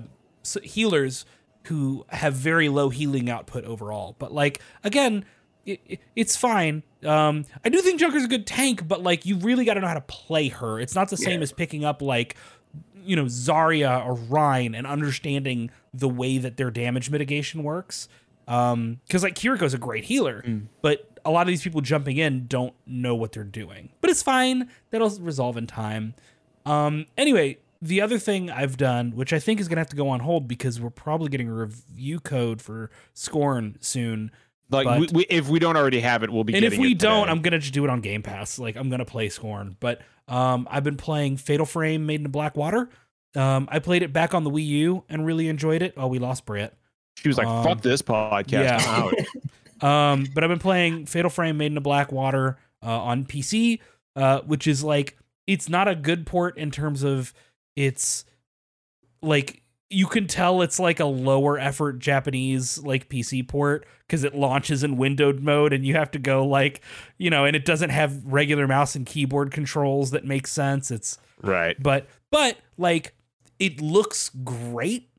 healers who have very low healing output overall. But like again, it, it- it's fine. Um, I do think Junker's a good tank, but like you really got to know how to play her. It's not the same Yeah. as picking up like you know Zarya or Rein and understanding the way that their damage mitigation works. Um, because like Kiriko's a great healer, but a lot of these people jumping in don't know what they're doing. But it's fine. That'll resolve in time. Um, anyway, the other thing I've done, which I think is gonna have to go on hold because we're probably getting a review code for Scorn soon. Like but- we, we, if we don't already have it, we'll be And if we don't. I'm gonna just do it on Game Pass. Like I'm gonna play Scorn. But um, I've been playing Fatal Frame Maiden of Black Water. Um, I played it back on the Wii U and really enjoyed it. Oh, we lost Brett. She was like, um, fuck this podcast. yeah. I'm out. Um, but I've been playing Fatal Frame Maiden of Black Water uh, on PC, uh, which is like it's not a good port in terms of it's like you can tell it's like a lower effort Japanese like PC port because it launches in windowed mode and you have to go like you know and it doesn't have regular mouse and keyboard controls that make sense. It's right. but but like it looks great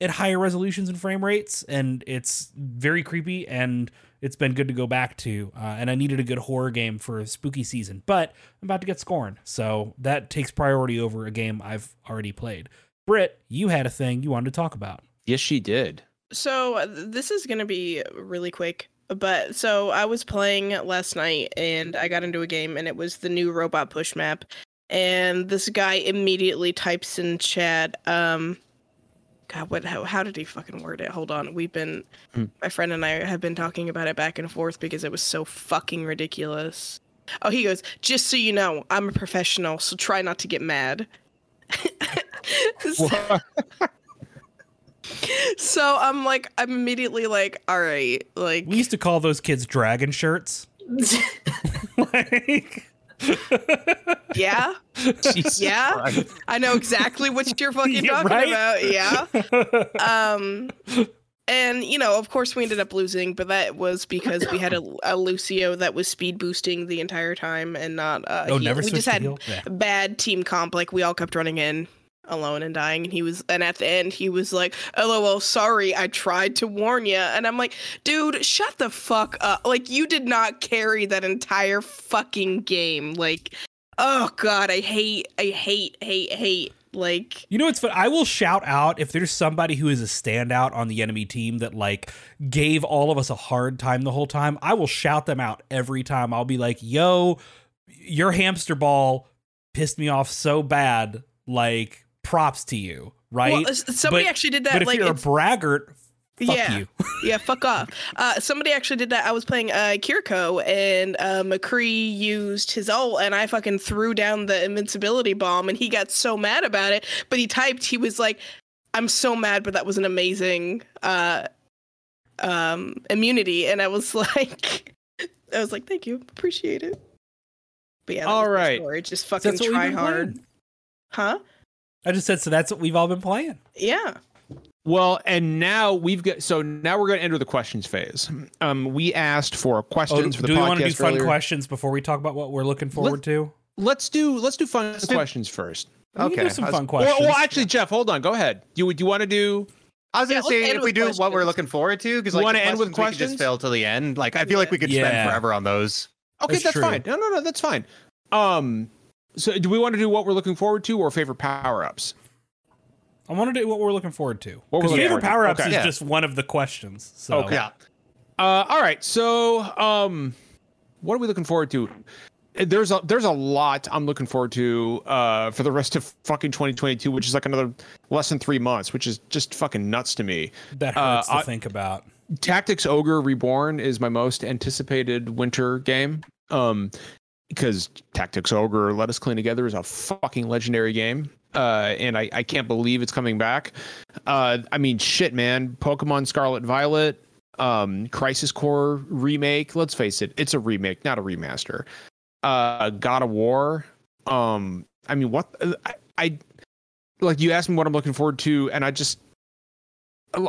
at higher resolutions and frame rates and it's very creepy and it's been good to go back to uh, and i needed a good horror game for a spooky season but i'm about to get scorn so that takes priority over a game i've already played Britt, you had a thing you wanted to talk about Yes, she did. So uh, this is gonna be really quick, but so I was playing last night and I got into a game and it was the new robot push map, and this guy immediately types in chat, um, God, what? How, how did he fucking word it? Hold on, we've been, Hmm. my friend and I have been talking about it back and forth because it was so fucking ridiculous. Oh, he goes, just so you know, I'm a professional, so try not to get mad. So- so I'm like, I'm immediately like, all right, like, we used to call those kids dragon shirts like yeah, Jesus Yeah? Christ. I know exactly what you're fucking talking right? about. Yeah. Um, and you know, of course, we ended up losing, but that was because we had a, a Lucio that was speed boosting the entire time and not. Uh, oh heal. never we just had bad team comp. Like we all kept running in alone and dying and he was and at the end he was like lol sorry i tried to warn you and i'm like dude shut the fuck up like you did not carry that entire fucking game like oh god i hate i hate hate hate like You know what's fun? I will shout out if there's somebody who is a standout on the enemy team that like gave all of us a hard time the whole time. I will shout them out every time. I'll be like, "Yo, your hamster ball pissed me off so bad. Like, props to you." Right? well, somebody But- actually did that but if like you're a braggart, fuck Yeah. you. yeah, fuck off. Uh, somebody actually did that. I was playing uh, Kiriko, and uh, McCree used his ult, and I fucking threw down the invincibility bomb, and he got so mad about it. But he typed, he was like, "I'm so mad, but that was an amazing uh, um, immunity," and I was like, I was like, "Thank you, appreciate it." But yeah, All right. story. Just fucking that's try hard, playing. huh? I just said so. That's what we've all been playing. Yeah. Well, and now we've got so now we're going to enter the questions phase. Um, we asked for Oh, questions for the podcast. do we want to do fun earlier. questions before we talk about what we're looking forward to? Let's do let's do fun do- questions first. We can Okay, do some was- fun questions. well, actually, Jeff, hold on. Go ahead. Do you do you want to do? I was Yeah, gonna say if we with do what we're looking forward to, because You like wanna end with questions we could just fail till the end. Like I feel like we could Yeah. spend forever on those. Okay, That's that's, fine. No, no, no, that's fine. Um, so do we want to do what we're looking forward to or favorite power ups? I want to do what we're looking forward to. What we're looking favorite power ups Okay. is Yeah. just one of the questions. So Okay. Yeah. Uh, all right. So, um, what are we looking forward to? there's a there's a lot I'm looking forward to uh, for the rest of fucking 2022, which is like another less than three months, which is just fucking nuts to me. That Uh, hurts to I- think about. Tactics Ogre Reborn is my most anticipated winter game. Um, because Tactics Ogre Let Us Cling Together is a fucking legendary game. Uh, and I, I can't believe it's coming back. Uh, I mean, shit, man. Pokemon Scarlet Violet, um, Crisis Core remake. Let's face it, it's a remake, not a remaster. Uh, God of War. Um, I mean, what I, I like. You asked me what I'm looking forward to, and I just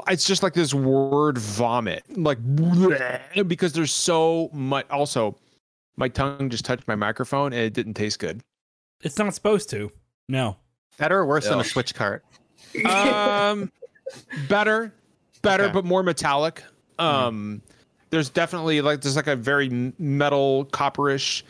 it's just like this word vomit like because there's so much also my tongue just touched my microphone and it didn't taste good It's not supposed to. No. Better or worse than a Switch cart? um better better Okay. but more metallic um there's definitely like there's like a very metal copperish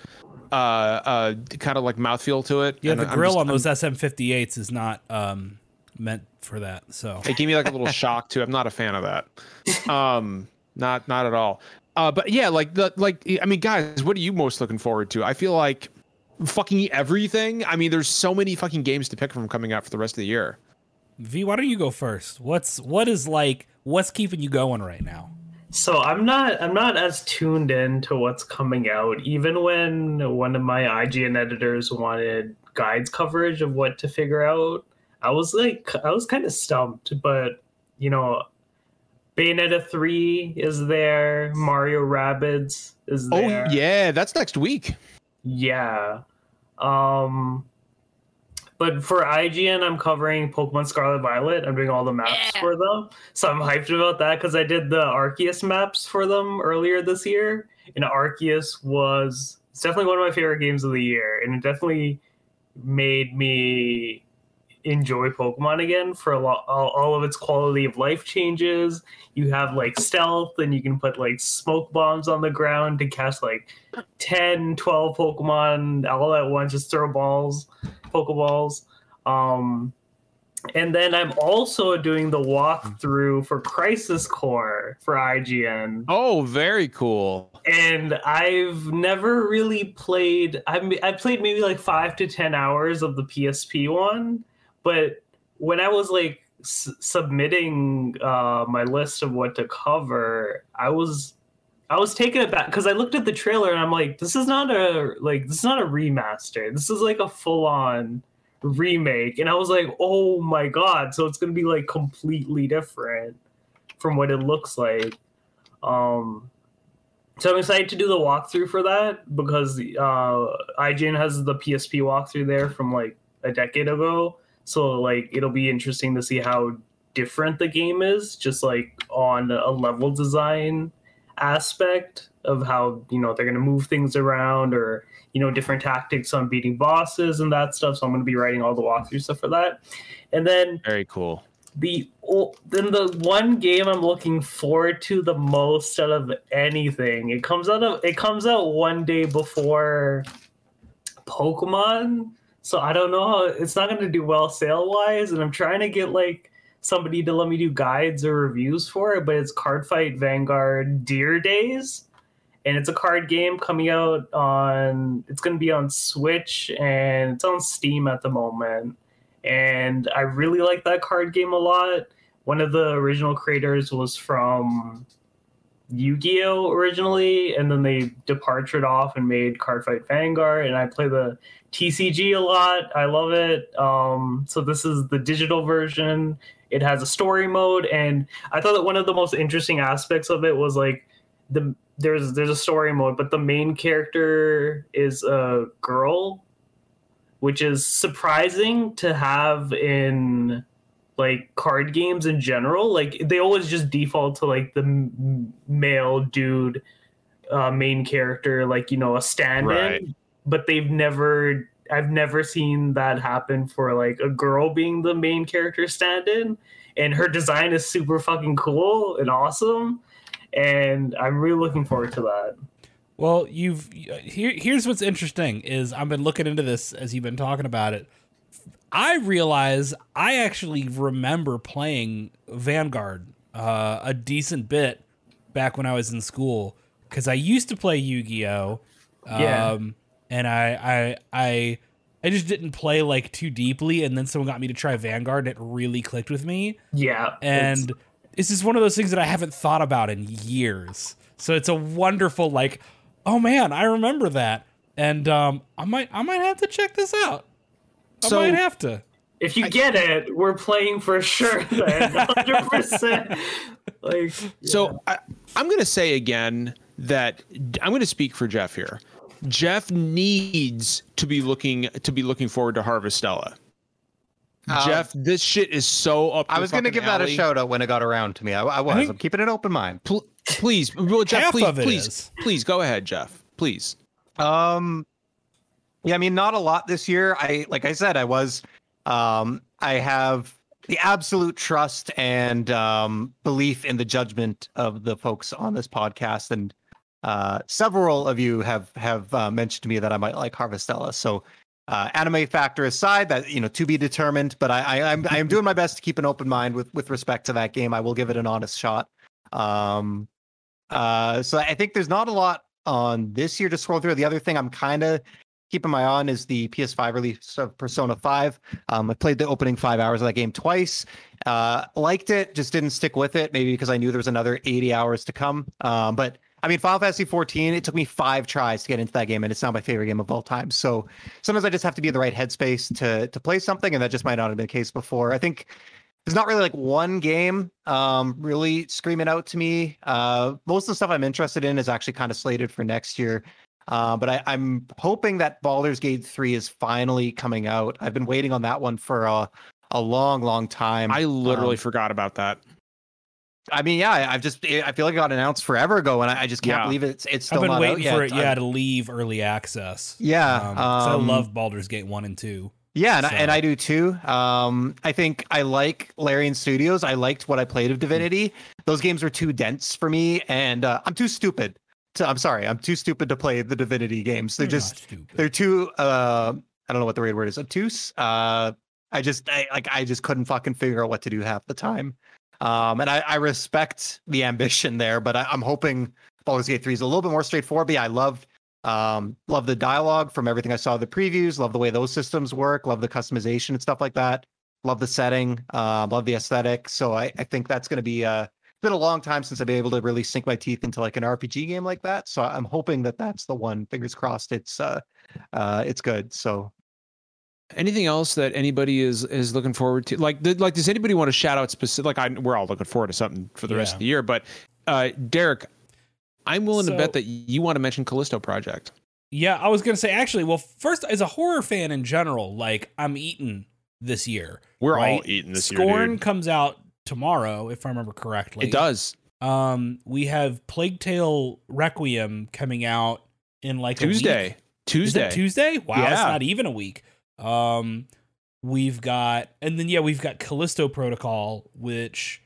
uh uh kind of like mouthfeel to it Yeah, and the I'm grill just- on I'm- those SM58s is not um, meant for that. So it gave me like a little shock too. I'm not a fan of that. Um, not not at all. Uh, but yeah, like the like I mean, guys, what are you most looking forward to? I feel like fucking everything. I mean, there's so many fucking games to pick from coming out for the rest of the year. V, why don't you go first? What's what is like what's keeping you going right now? So I'm not I'm not as tuned in to what's coming out. Even when one of my IGN editors wanted guides coverage of what to figure out, I was like I was kind of stumped. But you know, Bayonetta three is there. Mario Rabbids is there. Oh yeah, that's next week. Yeah. Um but for IGN I'm covering Pokemon Scarlet Violet. I'm doing all the maps Yeah. for them. So I'm hyped about that because I did the Arceus maps for them earlier this year. And Arceus was it's definitely one of my favorite games of the year. And it definitely made me enjoy Pokemon again for a lot all, all of its quality of life changes. You have like stealth and you can put like smoke bombs on the ground to cast like 10, 12 Pokemon all at once, just throw balls, Pokeballs. Um, and then I'm also doing the walkthrough for Crisis Core for IGN. Oh, very cool. And I've never really played, I've, I played maybe like five to 10 hours of the PSP one. But when I was like s- submitting uh, my list of what to cover, I was I was taken aback because I looked at the trailer and I'm like, this is not a like this is not a remaster. This is like a full on remake. And I was like, oh my god! So it's gonna be like completely different from what it looks like. Um, so I'm excited to do the walkthrough for that because uh, IGN has the PSP walkthrough there from like a decade ago. So like it'll be interesting to see how different the game is, just like on a level design aspect of how you know they're going to move things around or you know different tactics on beating bosses and that stuff. So I'm going to be writing all the walkthrough stuff for that. And then Very cool. the then the one game I'm looking forward to the most out of anything. It comes out of it comes out one day before Pokemon, so I don't know how it's not going to do well sale wise, and I'm trying to get like somebody to let me do guides or reviews for it. But it's Cardfight Vanguard Dear Days, and it's a card game coming out on. It's going to be on Switch and it's on Steam at the moment and I really like that card game a lot. One of the original creators was from Yu-Gi-Oh originally, and then they departed off and made Cardfight Vanguard. And I play the TCG a lot. I love it. Um, so this is the digital version. It has a story mode, and I thought that one of the most interesting aspects of it was like the there's there's a story mode, but the main character is a girl which is surprising to have in like card games in general. Like they always just default to like the m- male dude uh, main character, like you know a stand-in, Right. but they've never. I've never seen that happen for like a girl being the main character stand-in, and her design is super fucking cool and awesome, and I'm really looking forward to that. Well, you've here. Here's what's interesting is I've been looking into this as you've been talking about it. I realize I actually remember playing Vanguard uh, a decent bit back when I was in school because I used to play Yu Gi Oh. Yeah. Um, and I I I I just didn't play like too deeply, and then someone got me to try Vanguard, and it really clicked with me. Yeah, And it's- this is one of those things that I haven't thought about in years. So it's a wonderful like, oh man, I remember that, and um, I might I might have to check this out. I So- might have to. if you get it, we're playing for sure. Then hundred percent. Like So I, I'm going to say again that I'm going to speak for Jeff here. Jeff needs to be looking to be looking forward to Harvestella. Um, Jeff, this shit is so up. I was going to fucking give that a shout out when it got around to me. I, I was. think- I'm keeping an open mind. Pl- please, well, Jeff, Half please, of it please, is. please go ahead, Jeff. Please. Um, yeah, I mean, not a lot this year. I like I said, I was. Um, I have the absolute trust and um, belief in the judgment of the folks on this podcast, and uh, several of you have have uh, mentioned to me that I might like Harvestella. So, uh, anime factor aside, that you know to be determined. But I, I I'm I am doing my best to keep an open mind with with respect to that game. I will give it an honest shot. Um, uh, so I think there's not a lot on this year to scroll through. The other thing I'm kind of keeping my eye on is the PS5 release of Persona 5. Um, I played the opening five hours of that game twice. Uh, liked it, just didn't stick with it. Maybe because I knew there was another 80 hours to come. Um, but I mean, Final Fantasy 14. It took me five tries to get into that game, and it's not my favorite game of all time. So sometimes I just have to be in the right headspace to to play something, and that just might not have been the case before. I think there's not really like one game um really screaming out to me uh most of the stuff i'm interested in is actually kind of slated for next year uh, but I, i'm hoping that Baldur's Gate 3 is finally coming out i've been waiting on that one for a, a long long time I literally Um, forgot about that. i mean yeah I- i've just i feel like it got announced forever ago and i, I just can't Yeah. believe it's it's I've still been not waiting out for yet. it, yeah, I- to leave early access. yeah Um, 'cause I um, love Baldur's Gate one and two. Yeah, and, I, and I do too. Um, I think I like Larian Studios. I liked what I played of Divinity. Those games were too dense for me, and uh, I'm too stupid. To, I'm sorry, I'm too stupid to play the Divinity games. They're You're just they're too. Uh, I don't know what the right word is. Obtuse. Uh, I just I, like I just couldn't fucking figure out what to do half the time. Um, and I, I respect the ambition there, but I, I'm hoping Baldur's Gate 3 is a little bit more straightforward. But yeah, I loved um, love the dialogue from everything I saw the previews. Love the way those systems work. Love the customization and stuff like that. Love the setting. Um, love the aesthetic. So I, I think that's going to be uh, been a long time since I've been able to really sink my teeth into like an RPG game like that. So I'm hoping that that's the one. Fingers crossed. It's uh, uh, it's good. So Anything else that anybody is is looking forward to? Like, th- like, does anybody want to shout out specific? Like, I, we're all looking forward to something for the rest of the year. But uh, Derek, I'm willing to bet that you want to mention Callisto Project. Yeah, I was gonna say actually. Well, first, as a horror fan in general, like I'm eating this year. We're all eating this Scorn year, dude. comes out tomorrow, if I remember correctly. It does. Um, we have Plague Tale Requiem coming out in like. Tuesday. Tuesday. Tuesday? Wow, it's not even a week. Um, we've got, and then yeah, we've got Callisto Protocol, which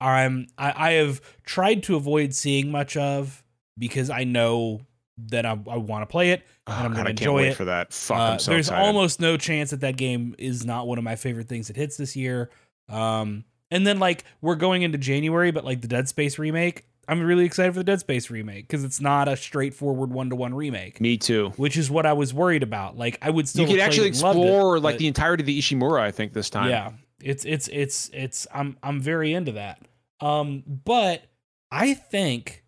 I'm I, I have tried to avoid seeing much of because I know that I, I want to play it. Oh, and I'm God, gonna enjoy wait it. for that. Fuck, Uh, I'm so there's excited. almost no chance that that game is not one of my favorite things that hits this year. Um, and then like we're going into January, but like the Dead Space remake, I'm really excited for the Dead Space remake because it's not a straightforward one to one remake, Me too. which is what I was worried about. Like I would still You could actually loved it, explore like but- the entirety of the Ishimura. I think this time. yeah, it's it's it's it's I'm I'm very into that. Um, but I think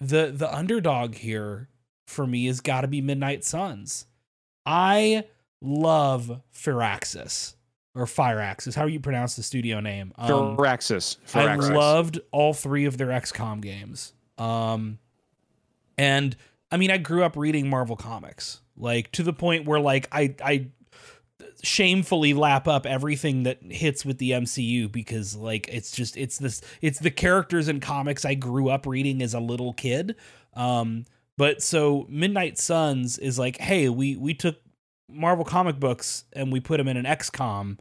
the the underdog here for me has got to be Midnight Suns. I love Firaxis or Firaxis. How do you pronounce the studio name? Um, Firaxis. I Firaxis. loved all three of their XCOM games. Um, and I mean, I grew up reading Marvel comics, like to the point where like I I shamefully lap up everything that hits with the MCU because like it's just it's this it's the characters in comics I grew up reading as a little kid. Um, but so Midnight Suns is like, hey, we we took Marvel comic books and we put them in an XCOM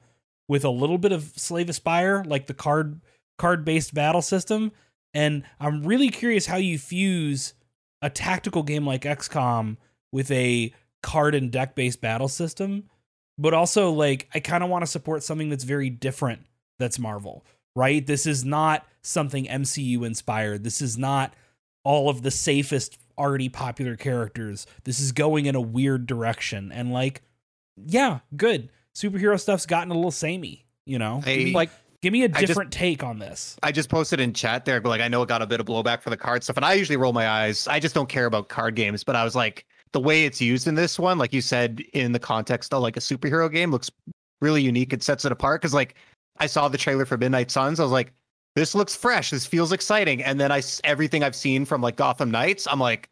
with a little bit of Slay the Spire, like the card card based battle system. And I'm really curious how you fuse a tactical game like XCOM with a card and deck based battle system. But also, like, I kind of want to support something that's very different that's Marvel, right? This is not something MCU inspired. This is not all of the safest already popular characters. This is going in a weird direction. And like, yeah, good. Superhero stuff's gotten a little samey, you know? I- like give me a just- different take on this. I just posted in chat there, but like I know it got a bit of blowback for the card stuff, and I usually roll my eyes. I just don't care about card games, but I was like, the way it's used in this one, like you said, in the context of like a superhero game, looks really unique. It sets it apart because like I saw the trailer for Midnight Suns, I was like, this looks fresh. This feels exciting. And then I everything I've seen from like Gotham Knights, I'm like.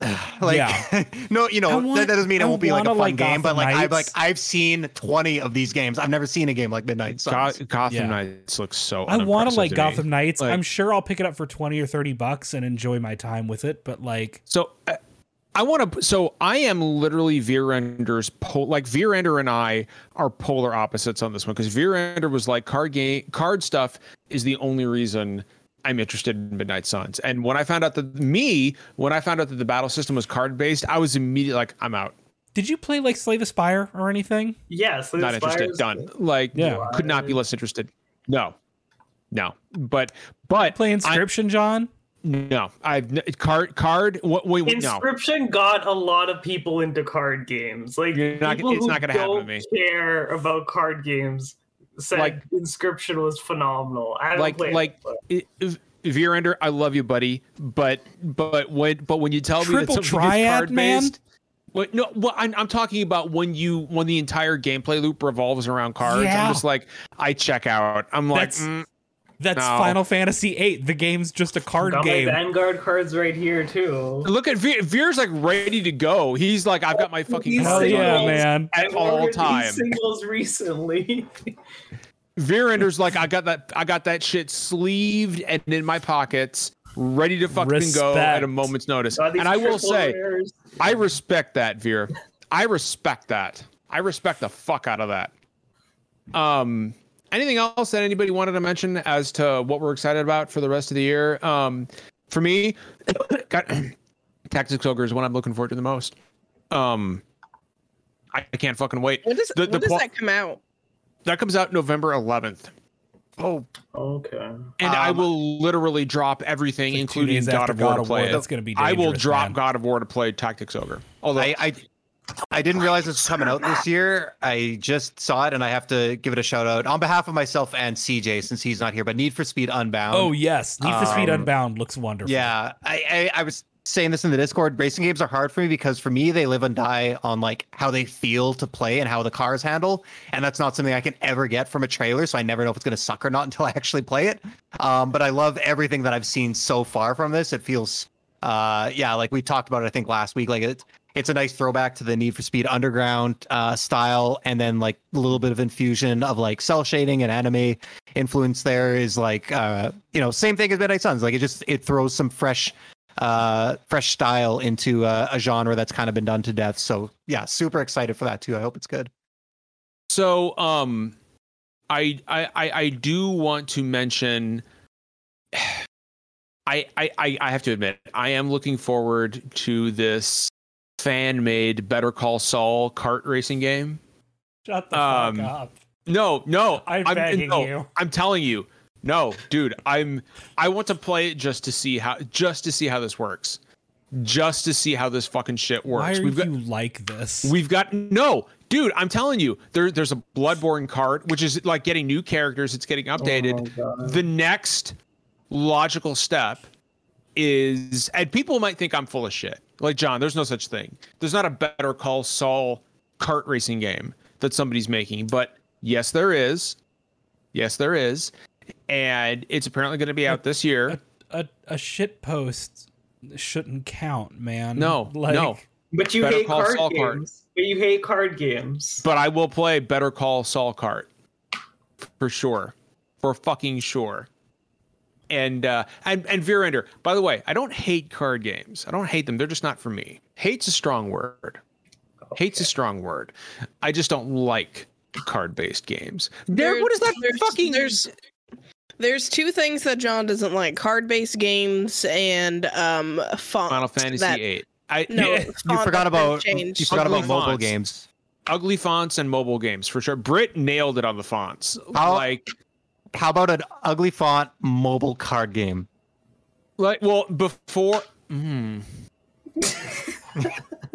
like Yeah. no you know want- that, that doesn't mean it won't be like a fun like game but Gotham like i've like i've seen 20 of these games i've never seen a game like midnight Suns. Go- Gotham Yeah. Knights looks so. I want to like me. Gotham Knights. Like- I'm sure I'll pick it up for 20 or 30 bucks and enjoy my time with it, but like, So uh, I want to. So I am literally Virender's pol. Like Virender and I are polar opposites on this one because Virender was like card game, card stuff is the only reason I'm interested in Midnight Suns. And when I found out that me, when I found out that the battle system was card based, I was immediately like, I'm out. did you play like Slay the Spire or anything? Yeah, so Not interested. Done. Like, Yeah. could not be less interested. No, no. But but Play I- Inscription, John? no. I've card card. What? Wait, wait, no. Inscription got a lot of people into card games. Like not- people it's who not gonna happen to don't me. care about card games said Like- Inscription was phenomenal. I like played like it, but- it, Virender, I love you, buddy, but but when but when you tell me Triple that something triad, is card man? based, what no, well, I'm I'm talking about when you when the entire gameplay loop revolves around cards. Yeah. I'm just like I check out. I'm like, That's- mm, That's No. Final Fantasy VIII. The game's just a card got game. my Vanguard cards right here too. look at Veer. Veer's like ready to go. He's like, I've got my fucking He's Hell cards singles. yeah, on man. at all ordered these time. singles recently. Virender's like, I got that I got that shit sleeved and in my pockets, ready to fucking go at a moment's notice. Got And I will say. rares. I respect that, Veer. I respect that. I respect the fuck out of that. Um, anything else that anybody wanted to mention as to what we're excited about for the rest of the year? Um, for me, got Tactics Ogre is what I'm looking forward to the most. Um, I, I can't fucking wait. When does The- when the does pl- that come out? That comes out November 11th, oh Okay. and I Um, will literally drop everything, Like including God of War God to of War. play. That's gonna be I will drop man. God of War to play Tactics Ogre. Although I, I I didn't realize this was coming out this year. I just saw it and I have to give it a shout out on behalf of myself and CJ since he's not here. But Need for Speed Unbound. Oh yes, Need for Speed Um, Unbound looks wonderful. yeah. I, I I was saying this in the Discord. Racing games are hard for me because for me they live and die on like how they feel to play and how the cars handle, and that's not something I can ever get from a trailer. So I never know if it's gonna suck or not until I actually play it. Um, but I love everything that I've seen so far from this. It feels uh yeah like we talked about it i think last week like it's it's a nice throwback to the need for speed underground uh style and then like a little bit of infusion of like cell shading and anime influence there is like uh you know same thing as midnight suns. Like it just it throws some fresh uh fresh style into uh, a genre that's kind of been done to death. So yeah super excited for that too. I hope it's good. So, um, I, I, I, do want to mention. I, I I have to admit, I am looking forward to this fan-made Better Call Saul kart racing game. Shut the Um, fuck up. No, no, I'm begging no, you. I'm telling you, no, dude. I'm. I want to play it just to see how, just to see how this works, just to see how this fucking shit works. Why are We've got, you like this? We've got no, dude. I'm telling you, there, there's a Bloodborne Kart, which is like getting new characters. It's getting updated. Oh, the next logical step is, and people might think I'm full of shit. Like John, there's no such thing. There's not a Better Call Saul kart racing game that somebody's making, but yes, there is. Yes, there is, and it's apparently going to be out this year. a a shit post shouldn't count, man. No, like, no. But you Better hate Call card Saul games. card. But you hate card games. But I will play Better Call Saul Kart for sure, for fucking sure. And uh, and and Virender, by the way, I don't hate card games. I don't hate them. They're just not for me. Hate's a strong word. Hate's a strong word. I just don't like card-based games. There, what is that There's- fucking? There's there's two things that John doesn't like: card-based games and um font. Final Fantasy that- VIII. I No, yeah, you forgot about changed. you forgot about mobile fonts. games ugly fonts and mobile games for sure. Brit nailed it on the fonts. How- like how about an ugly font mobile card game Like, well, before Mm.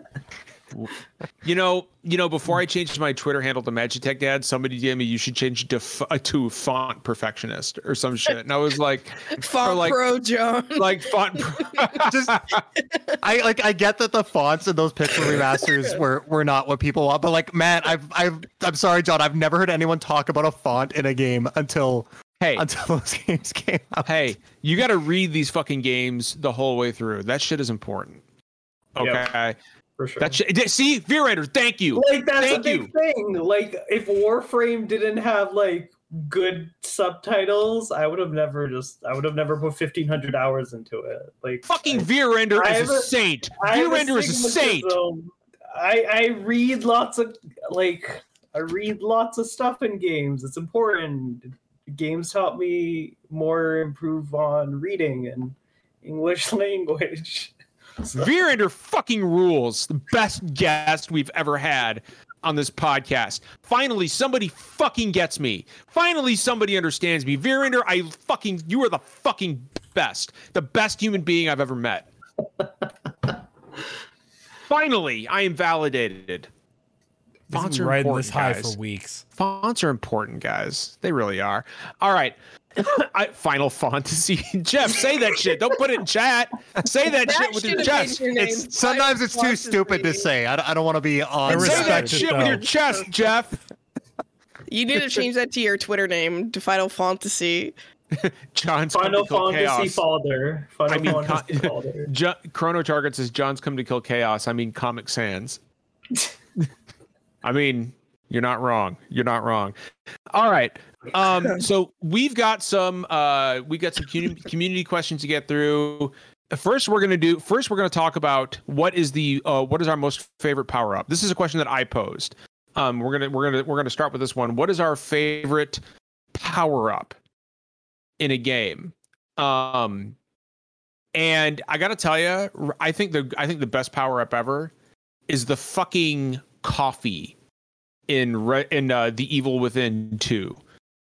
you know, you know. Before I changed my Twitter handle to Magitech Dad, somebody told me you should change to f- uh, to font perfectionist or some shit, and I was like, Font like- Pro John. like font. Pro- Just I like I get that the fonts in those pixel remasters were were not what people want, but like man, I've I've I'm sorry, John, I've never heard anyone talk about a font in a game until hey, until those games came out. hey, you got to read these fucking games the whole way through. That shit is important. Okay, Yep. For sure. that shit. See, Virender, thank you. like that's Thank a big thing. Like if Warframe didn't have like good subtitles, I would have never just I would have never put fifteen hundred hours into it. Like Fucking I, Virender is a a- saint. I Veer have Render is a saint. I I read lots of like I read lots of stuff in games. It's important. Games taught me more improve on reading and English language. So- fucking rules. The best guest we've ever had on this podcast. Finally, somebody fucking gets me. Finally, somebody understands me. Veer I fucking, you are the fucking best. The best human being I've ever met. Finally, I am validated. Fonts are riding this important, high guys. for weeks. Fonts are important, guys. They really are. All right. I, Final Fantasy. Jeff, say that shit. Don't put it in chat. Say that, That shit with your should have been chest. your. It's sometimes it's too stupid to say. I, don't- I don't want to be on. Say that it, shit with your chest, Jeff. You need to change that to your Twitter name to Final Fantasy. John's come Final to kill Fantasy chaos. Father. Final I mean, Fantasy con- Father. Jo- Chrono Target says John's come to kill chaos. I mean, Comic Sans. I mean, you're not wrong. You're not wrong. All right. Um, so we've got some uh, we got some community, community questions to get through. First, we're gonna do. First, we're gonna talk about what is the uh, what is our most favorite power up. This is a question that I posed. Um, we're gonna we're gonna we're gonna start with this one. What is our favorite power up in a game? Um, and I gotta tell you, I think the I think the best power up ever is the fucking coffee in Re- in uh, the Evil Within two.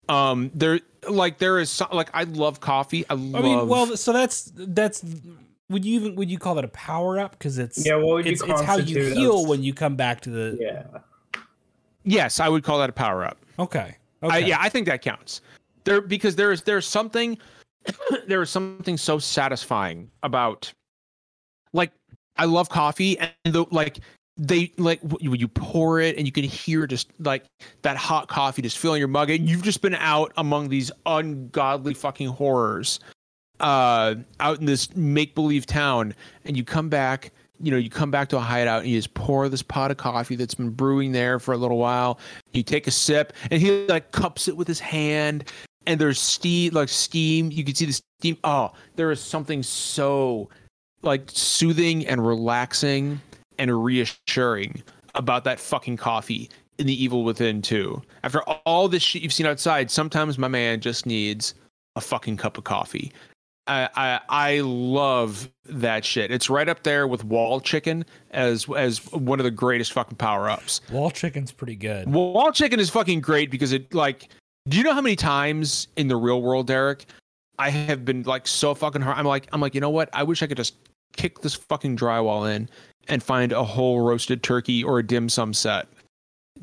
Um, there like there is some, like I love coffee. I love. I mean, well, so that's that's. Would you even would you call that a power up? Because it's Yeah, what would you it's, it's how you heal as- when you come back to the. Yeah. yes, I would call that a power up. Okay. I, Okay. yeah, I think that counts. There because there is there's something there is something so satisfying about like I love coffee and the like they like you pour it and you can hear just like that hot coffee just filling your mug. And you've just been out among these ungodly fucking horrors uh out in this make believe town. And you come back you know you come back to a hideout and you just pour this pot of coffee that's been brewing there for a little while. You take a sip and he like cups it with his hand. And there's steam like steam. You can see the steam. Oh there is something so like soothing and relaxing and reassuring about that fucking coffee in the evil within too after all this shit you've seen outside sometimes my man just needs a fucking cup of coffee I, I I love that shit. It's right up there with wall chicken as as one of the greatest fucking power ups. Wall chicken's pretty good. Wall chicken is fucking great because it like. Do you know how many times in the real world, Derek, I have been like so fucking hard. I'm like I'm like you know what? I wish I could just kick this fucking drywall in and find a whole roasted turkey or a dim sum set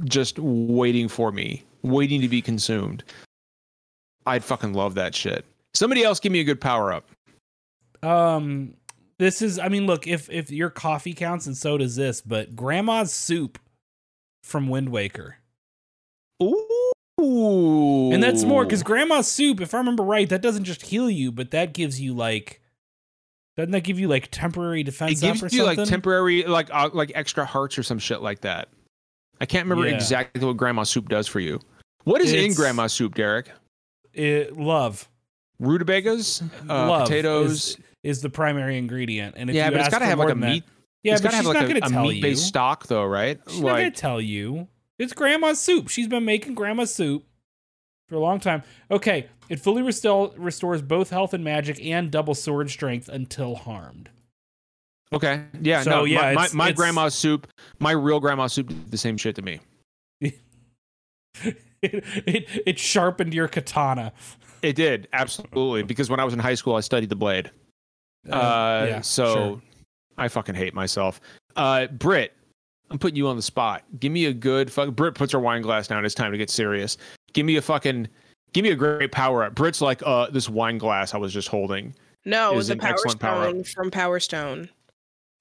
just waiting for me, waiting to be consumed. I'd fucking love that shit. Somebody else give me a good power up. Um, this is. I mean, look, if if your coffee counts, and so does this, but Grandma's soup from Wind Waker, Ooh. and that's more because Grandma's soup, if I remember right, that doesn't just heal you, but that gives you like. Doesn't that give you like temporary defense? it gives you something? like temporary like uh, like extra hearts or some shit like that. I can't remember Yeah. exactly what grandma soup does for you. What is in It's- grandma soup, Derek? It- love. Rutabagas, uh, Love potatoes. is, is the primary ingredient, and if yeah, you but it's got to have like a than that- meat. Yeah, it's but gotta she's have like not a, going to a tell meat-based you. stock, though, right? She's not gonna tell you. It's grandma's soup. She's been making grandma's soup for a long time. Okay, it fully restore, restores both health and magic and double sword strength until harmed. okay, yeah, So, no, yeah, my, my, it's- my it's- grandma's soup, my real grandma's soup, did the same shit to me. it, it it sharpened your katana. It did absolutely because when I was in high school, I studied the blade. Uh, yeah, so sure. I fucking hate myself. Uh, Britt, I'm putting you on the spot. Give me a good fuck. Britt puts her wine glass down. It's time to get serious. Give me a fucking. Give me a great power up. Britt's like, uh, this wine glass I was just holding. No, it was a Power. Stone from Power Stone.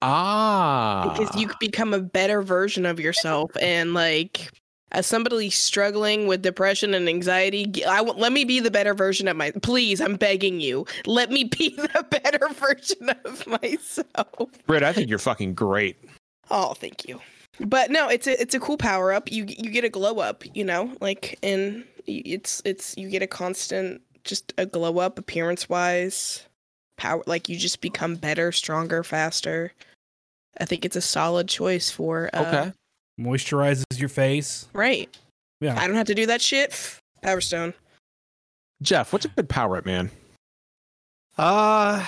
Ah, because you become a better version of yourself and like as somebody struggling with depression and anxiety I w- let me be the better version of my please i'm begging you let me be the better version of myself Britt, I think you're fucking great. oh thank you but no it's a it's a cool power up you you get a glow up you know like and it's it's you get a constant just a glow up appearance wise power like you just become better stronger faster i think it's a solid choice for uh, Okay. Moisturizes your face. Right. Yeah. I don't have to do that shit. Power Stone. Jeff, what's a good power up, man? Uh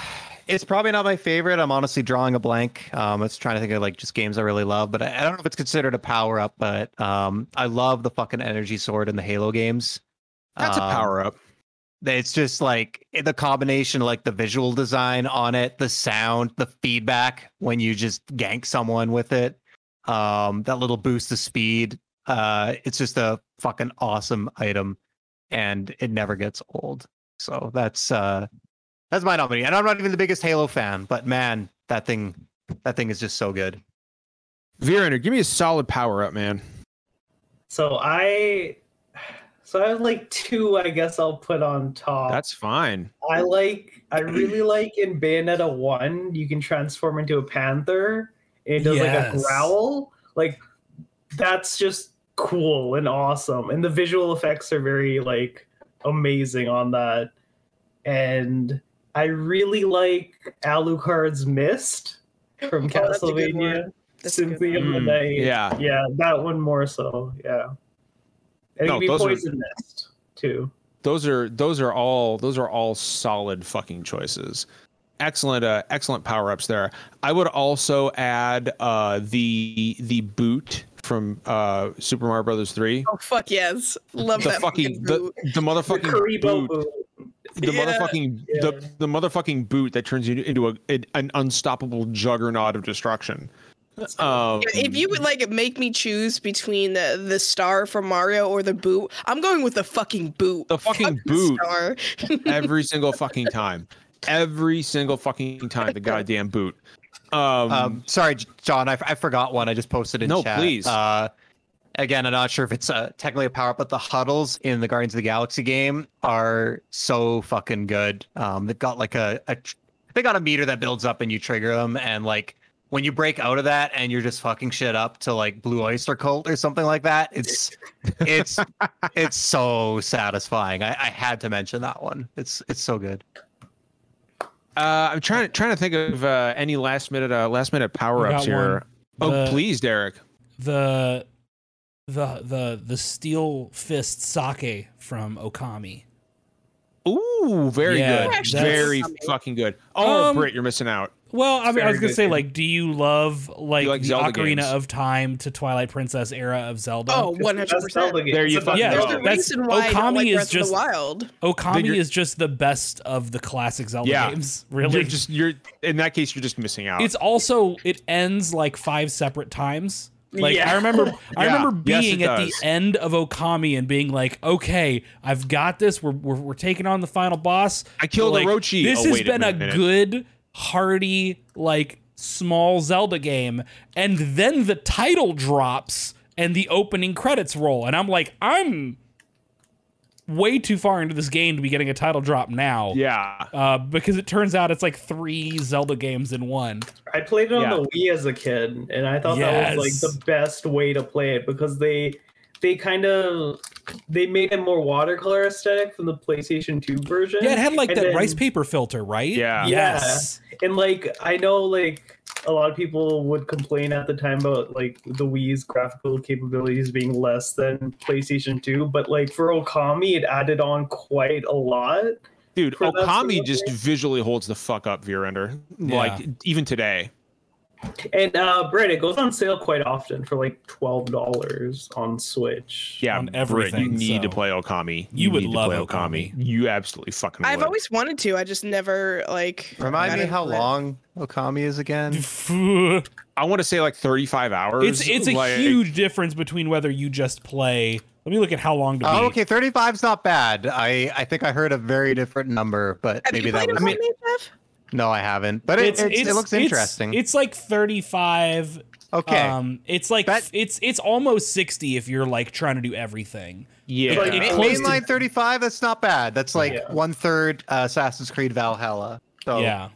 it's probably not my favorite. I'm honestly drawing a blank. Um, I was trying to think of like just games I really love, but I, I don't know if it's considered a power up. But um, I love the fucking energy sword in the Halo games. That's a Um, power up. It's just like the combination, like the visual design on it, the sound, the feedback when you just gank someone with it, um, that little boost of speed. Uh, it's just a fucking awesome item, and it never gets old. So that's uh, that's my nominee. And I'm not even the biggest Halo fan, but man, that thing, that thing is just so good. Virender, give me a solid power up, man. So I, so I have like two. I guess I'll put on top. That's fine. I like. I really like in Bayonetta one. You can transform into a panther. And it does like a growl. Like that's just cool and awesome. And the visual effects are very like amazing on that. And I really like Alucard's Mist from Oh, that's a good Castlevania one. That's a good Symphony of the. Night. Mm, yeah. yeah, that one more so. Yeah, and No, it could be are- Poison Mist too. Those are those are all those are all solid fucking choices. Excellent, uh, excellent power ups there. I would also add uh, the the boot from uh, Super Mario Brothers three. Oh fuck yes. Love the that fucking fucking the, boot. the The motherfucking Kuribo boot, boot. The Yeah. motherfucking Yeah. the, the motherfucking boot that turns you into a, an, an unstoppable juggernaut of destruction. Um, if you would like make me choose between the the star from Mario or the boot, I'm going with the fucking boot. The fucking Fuck the boot. Star. every single fucking time, every single fucking time, the goddamn boot. Um, Um, sorry, J- John, I forgot one. I just posted in No, chat. please. Uh, again, I'm not sure if it's uh, technically a power up, but the huddles in the Guardians of the Galaxy game are so fucking good. Um, they've got like a, a they got a meter that builds up and you trigger them, and like when you break out of that and you're just fucking shit up to like Blue Oyster Cult or something like that, it's it's it's so satisfying. I, I had to mention that one. It's it's so good. uh, I'm trying trying to think of uh, any last minute uh, last minute power ups got one. here. Oh, The- please, Derek. The the the the steel fist sake from Okami. Ooh, very Yeah, good. Very fucking good. Oh, Um, Britt, you're missing out. Well, I mean, I was gonna good say, like, do you love like, like the Zelda Ocarina games? of Time to Twilight Princess era of Zelda? Oh, 100 percent. There you the fucking Yeah, go. a Zelda that's- reason why I don't Okami like is Breath just- of the Wild. Okami is just the best of the classic Zelda Yeah. games. You're Really, just you're in that case you're just missing out. it's also it ends like five separate times. Like Yeah. I remember, I Yeah. remember being it at the end of Okami and being like, "Okay, I've got this. We're we're, we're taking on the final boss. I killed like, Orochi. This Oh, has been a, minute. good, hearty, like small Zelda game, and then the title drops and the opening credits roll, and I'm like, I'm way too far into this game to be getting a title drop now. Yeah. Uh, because it turns out it's like three Zelda games in one. I played it on Yeah. the Wii as a kid, and I thought that was like the best way to play it because they they kind of they made it more watercolor aesthetic from the PlayStation 2 version. Yeah, it had like And that then- rice paper filter, right? Yeah. Yes. And like I know like a lot of people would complain at the time about like the Wii's graphical capabilities being less than PlayStation 2, but like for Okami it added on quite a lot. Dude, For sort Okami of just visually holds the fuck up, Virender. Like even today. And uh Brett, it goes on sale quite often for like twelve dollars on Switch. Yeah, On Britt, everything, you need to play Okami. You would need to love play Okami. You absolutely fucking. I've would. always wanted to. I just never like. Remind me how into it. long Okami is again. I want to say like 35 hours. it's it's a like- huge difference between whether you just play. Let me look at how long to beat. Oh, okay, 35's not bad. I I think I heard a very different number, but Have maybe you that played was. Okami, Jeff? No, I haven't. But it, it's, it looks interesting. It's, like 35. okay. Um, it's like That- it's it's almost 60 if you're like trying to do everything. yeah. Like, it Ma- close to- mainline 35, that's not bad. That's like Yeah. one third uh, Assassin's Creed Valhalla. So yeah.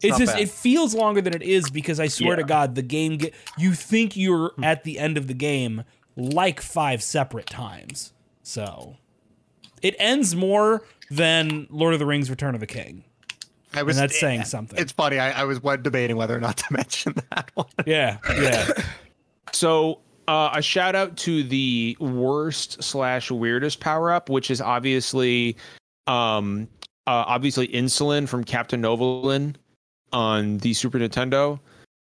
It's not just bad. it feels longer than it is because I swear to God, the game get you think you're Hmm. at the end of the game like five separate times. So it ends more than Lord of the Rings: Return of the King. I was, and that's saying something. It's funny. I, I was debating whether or not to mention that one. Yeah, yeah. So uh, a shout out to the worst slash weirdest power up, which is obviously, um, uh, obviously insulin from Captain Novolin on the Super Nintendo.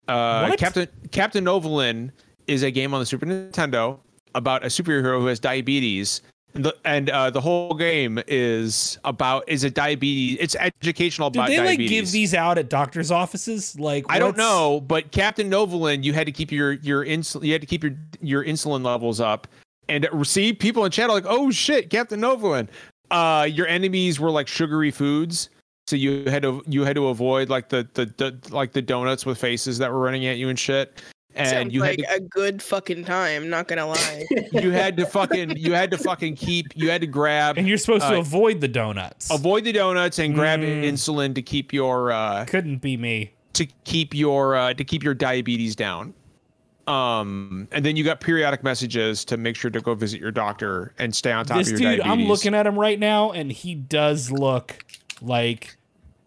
Uh, What? Captain Captain Novolin is a game on the Super Nintendo about a superhero who has diabetes. And the, and uh, the whole game is about is a diabetes. It's educational about diabetes. Did about they like give these out at doctors' offices? Like I don't know, but Captain Novolin, you had to keep your your insulin, you had to keep your your insulin levels up, and see people in chat are like, oh shit, Captain Novolin. Uh, your enemies were like sugary foods, so you had to you had to avoid like the the, the like the donuts with faces that were running at you and shit. And Sounds you like had to a good fucking time. Not gonna lie. you had to fucking you had to fucking keep you had to grab And you're supposed to Uh, avoid the donuts. avoid the donuts and grab Mm. insulin to keep your uh Couldn't be me. to keep your uh, to keep your diabetes down. Um, and then you got periodic messages to make sure to go visit your doctor and stay on top This of your dude, diabetes. I'm looking at him right now, and he does look like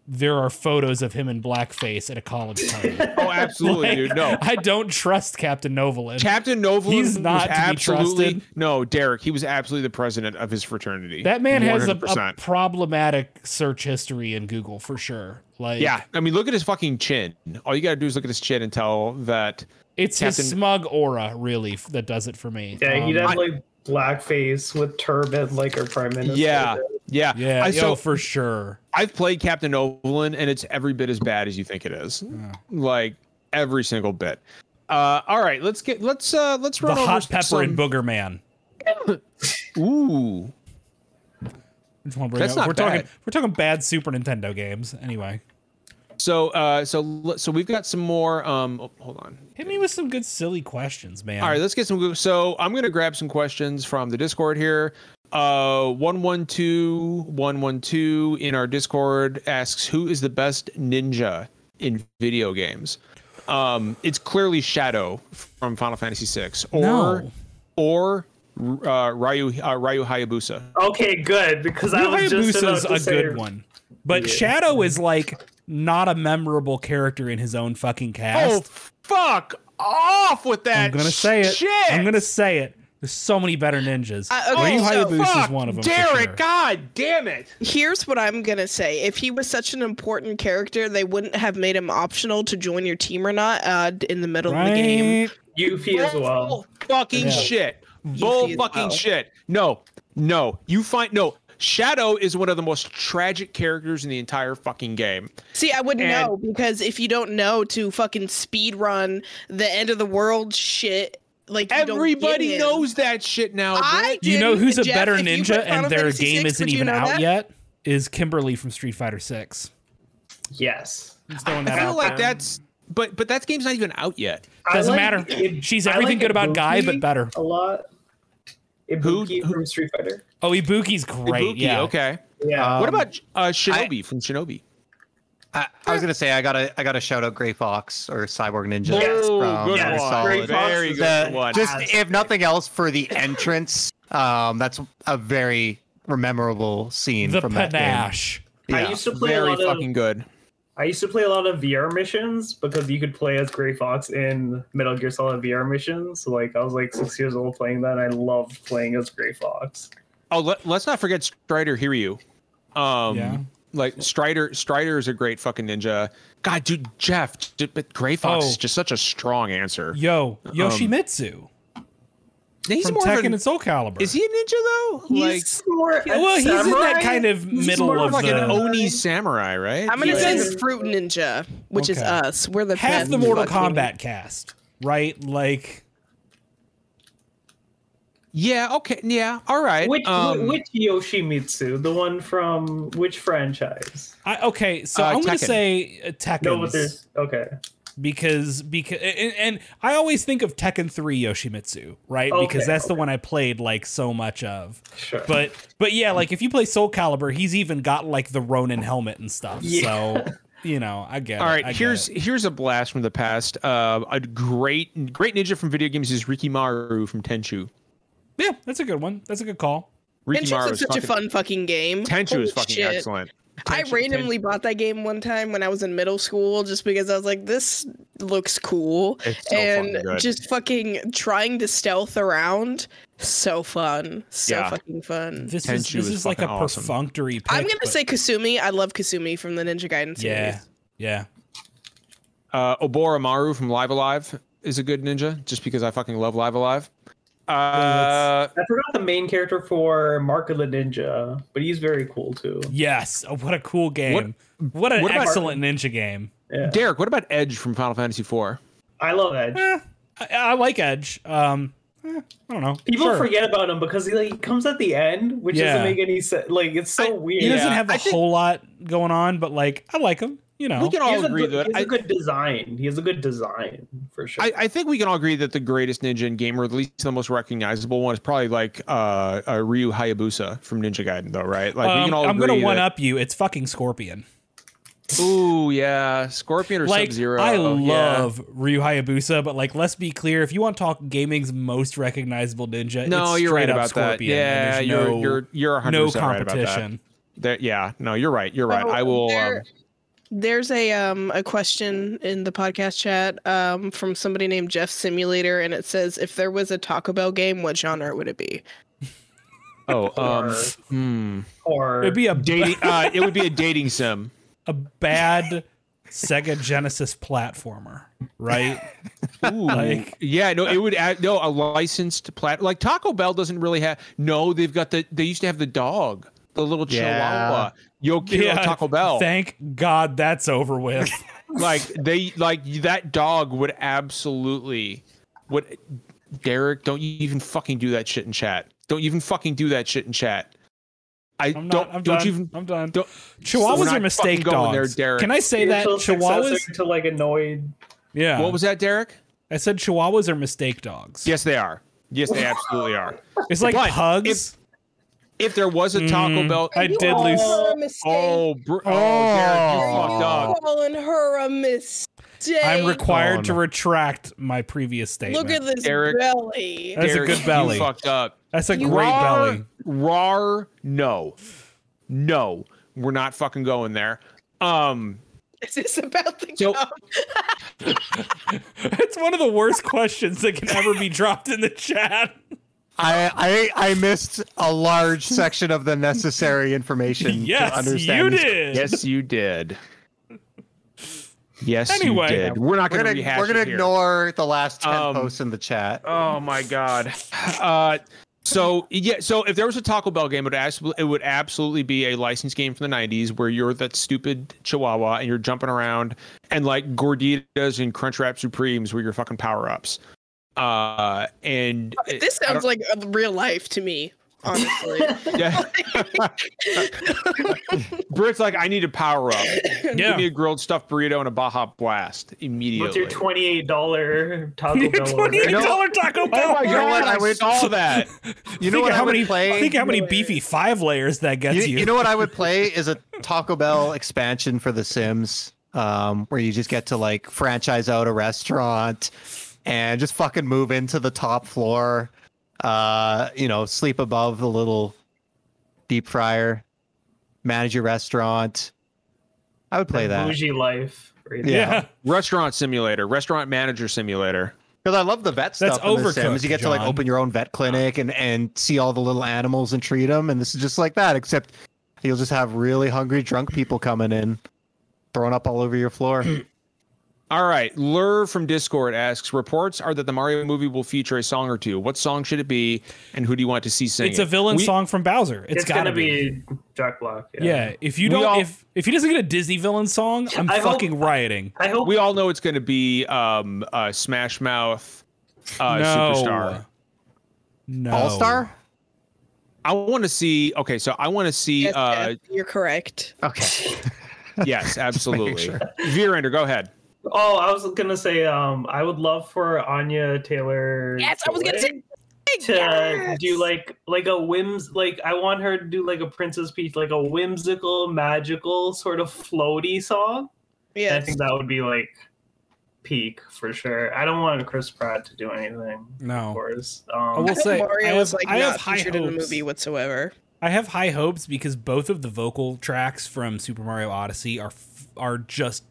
there are photos of him in blackface at a college party. Oh, absolutely, Like, dude. No, I don't trust Captain Novolin. Captain Novolin He's not was to absolutely trusted. no Derek. He was absolutely the president of his fraternity. that man has a, a problematic search history in Google for sure. Like, yeah, I mean, look at his fucking chin. All you gotta do is look at his chin and tell that. it's Captain- his smug aura really that does it for me. Yeah, he'd Um, like blackface with turban like our prime minister. Yeah, yeah, yeah, I, yo, so for sure. I've played Captain Novolin, and it's every bit as bad as you think it is. Like every single bit. Uh, all right, let's get let's uh let's The run over hot pepper some, and booger man. Ooh, Just bring That's up- not we're talking we're talking bad Super Nintendo games. Anyway, so uh, so so we've got some more. Um, oh, hold on. hit me with some good silly questions, man. All right, let's get some. So I'm gonna grab some questions from the Discord here. Uh, one one two one one two in our Discord asks who is the best ninja in video games. Um, it's clearly Shadow from Final Fantasy VI, or No. or uh, Ryu uh, Ryu Hayabusa. Okay, good because I was just about Hayabusa's to a say, good one, but Yeah. Shadow is like not a memorable character in his own fucking cast. Oh fuck off with that! I'm gonna say it. Shit. I'm gonna say it. There's so many better ninjas. Uh, okay, Ryu so- Hayabusa is one of them. Derek, sure. God damn it! Here's what I'm gonna say: If he was such an important character, they wouldn't have made him optional to join your team or not uh, in the middle of the game. Right? Yuffie as well. Bull fucking Yeah. shit. Bull see fucking well. shit. No, no. You find no. Shadow is one of the most tragic characters in the entire fucking game. See, I wouldn't And- know because if you don't know to fucking speed run the end of the world shit, like you don't Everybody knows that shit now. I You know who's a Jeff, better ninja and their Fantasy game VI, isn't even out that? yet? Is Kimberly from Street Fighter Six? Yes. I feel like there. that's but but that game's not even out yet. Doesn't like matter. Ib- She's everything like good about Guy, but better. A lot. Who- Ibuki who- from Street Fighter. Oh, Ibuki's great. Ibuki, yeah. okay. Yeah. what Um, about uh, Shinobi from Shinobi? I, I was gonna say I gotta I gotta shout out Gray Fox or Cyborg Ninja. Yes. Oh, from good yes, one. Solid. Gray Fox Very good The- one. just Yes. if nothing else for the entrance, um, that's a very memorable scene The from that game. panache. I Yeah. used to play a Very lot of fucking good. I used to play a lot of VR missions because you could play as Gray Fox in Metal Gear Solid VR missions. So like I was like six years old playing that. And I loved playing as Gray Fox. Oh, let, let's not forget Strider Hiryu. Um, Yeah. like Strider. Strider is a great fucking ninja. God, dude, Jeff, j- but Gray Fox Oh. is just such a strong answer. Yo, Yoshimitsu He's from more Tekken of an, and Soul Calibur. Is he a ninja though? like He's more. Yeah, well, he's in that kind of He's middle more of like the- an Oni samurai, right? I'm gonna Yeah. say the Fruit Ninja, which is us. We're the half the Mortal fucking- Kombat cast, right? Like, yeah. Okay. Yeah. All right. Which um, which Yoshimitsu? The one from which franchise? I, okay, so Uh, I'm gonna say uh, Tekken. No, okay. Because because and, and I always think of Tekken 3 Yoshimitsu, right? because Okay, that's the one I played like so much of. Sure. But but yeah, like if you play Soul Calibur, he's even got like the Ronin helmet and stuff. Yeah. So you know, I get All it. right, I get here's it. here's a blast from the past. Uh, a great great ninja from video games is Rikimaru from Tenchu. yeah, that's a good one. That's a good call. Tenchu's Rikimaru like is such a fun fucking game. Tenchu Holy is fucking shit. excellent. I randomly bought that game one time when I was in middle school just because I was like, this looks cool. It's so and fucking good. just fucking trying to stealth around. So fun. So Yeah. fucking fun. This is this is is like a awesome. perfunctory pick. I'm gonna but- say Kasumi. I love Kasumi from the Ninja Gaiden series. yeah. Yeah. Uh, Oboromaru from Live Alive is a good ninja, just because I fucking love Live Alive. Uh, I forgot the main character for Mark of the Ninja, but he's very cool too. Yes. Oh, what a cool game. What, an what about- excellent ninja game. Yeah. Derek, what about Edge from Final Fantasy IV? I love Edge. Eh, I, I like Edge. Um, eh, I don't know. People Sure. forget about him because he like comes at the end, which Yeah. doesn't make any sense. Like it's so I- weird. He doesn't Yeah, have a I think- whole lot going on, but like I like him. You know. We can He all agree good, that he has I, a good design. He has a good design for sure. I, I think we can all agree that the greatest ninja in game, or at least the most recognizable one, is probably like uh, uh Ryu Hayabusa from Ninja Gaiden, though, right? Like we Um, can all I'm agree. gonna one that- up you. It's fucking Scorpion. Ooh, yeah, Scorpion or Like Sub Zero. I love Ryu Hayabusa, but like let's be clear, if you want to talk gaming's most recognizable ninja, No, it's you're right about Scorpion. that. Yeah, you're no, you're you're 100 no right about that. competition. There- yeah, no, you're right. You're right. Oh, I will. there- Um, There's a um a question in the podcast chat um from somebody named Jeff Simulator, and it says if there was a Taco Bell game, what genre would it be? oh, um, Or- hmm. or It'd be a dating. Uh, it would be a dating sim. a bad Sega Genesis platformer, right? Ooh, Like- yeah, no, it would add no a licensed plat like Taco Bell doesn't really have. No, they've got the. They used to have the dog, the little Yeah. Chihuahua. Yo quiero Taco Bell. Thank God that's over with. like they like that dog would absolutely. would Derek? Don't you even fucking do that shit in chat. Don't even fucking do that shit in chat. I I'm don't. not. I'm don't done. you even. I'm done. Don't, Chihuahuas not are mistake fucking going there. Derek. Can I say that spiritual Chihuahuas? successor to like annoyed. Yeah. What was that, Derek? I said Chihuahuas are mistake dogs. Yes, they are. Yes, they absolutely are. It's like But pugs. If there was a Taco Mm, Bell, I did lose. oh, br- oh, Derek, you fucked up. calling her a mistake. I'm required Oh, to retract my previous statement. Look at this Eric- belly. That's a good belly. You fucked up. That's a You great Rar- belly. Rar, no, no, we're not fucking going there. Um, Is this about the So- it's one of the worst questions that can ever be dropped in the chat. I, I I missed a large section of the necessary information Yes, to understand. you these- did. yes, you did. Yes, Anyway. you did. We're not going to rehash we're gonna ignore the last ten Um, posts in the chat. Oh my god. Uh, so yeah, so if there was a Taco Bell game, it would absolutely, it would absolutely be a licensed game from the '90s where you're that stupid Chihuahua and you're jumping around and like Gorditas and Crunchwrap Supremes were your fucking power ups. Uh, and This sounds like a real life to me, honestly. yeah. Britt's like, I need a power up. Give me a grilled stuffed burrito and a Baja Blast immediately. What's your twenty-eight dollar Taco Bell? twenty-eight dollar Taco Bell. Oh my You know what? god! I I would- saw that. You know what how many play? think how many beefy five layers that gets you, you. you know what I would play is a Taco Bell expansion for The Sims, um, where you just get to like franchise out a restaurant and just fucking move into the top floor. Uh, you know, sleep above the little deep fryer, manage your restaurant. I would play that Bougie life. Right there. yeah. Restaurant simulator, restaurant manager simulator. because I love the vet That's stuff. in The overcooked, Sims. You get to like open your own vet clinic and and see all the little animals and treat them, and this is just like that, except you'll just have really hungry drunk people coming in, throwing up all over your floor. All right, Lur from Discord asks: Reports are that the Mario movie will feature a song or two. What song should it be, and who do you want to see sing It's it? a villain We- song from Bowser. It's, it's gotta gonna be, Jack Black. Yeah. Yeah, if you We don't, all- if if he doesn't get a Disney villain song, I'm I hope- fucking rioting. I hope We all know it's going to be um, uh, Smash Mouth, uh, no, Superstar. no, All Star. I want to see. Okay, so I want to see. Yes, uh, Jeff, you're correct. Okay. yes, absolutely. sure. Virender, go ahead. Oh, I was gonna say, um, I would love for Anya Taylor. Yes, I was gonna say. to Yes! do like like a whims like I want her to do like a Princess Peach, like a whimsical, magical sort of floaty song. Yeah, I think that would be like peak for sure. I don't want Chris Pratt to do anything. No, Of no. course. I Um, will I hope say, Mario I have, is like I have not high featured in the hopes. movie whatsoever. I have high hopes because both of the vocal tracks from Super Mario Odyssey are f- are just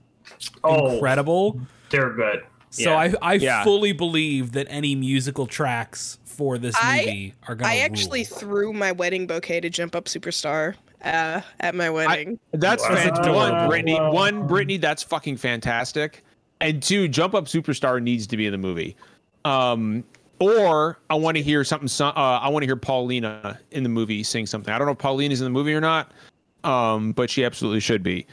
oh, incredible. they're good. So Yeah. I I Yeah. fully believe that any musical tracks for this I- movie are gonna. I actually rule. threw my wedding bouquet to Jump Up Superstar uh, at my wedding. That's Wow. fantastic. One. Brittany. One, Brittany. That's fucking fantastic. And two, Jump Up Superstar needs to be in the movie. Um, or I want to hear something. Uh, I want to hear Paulina in the movie sing something. I don't know if Paulina's in the movie or not, um, but she absolutely should be.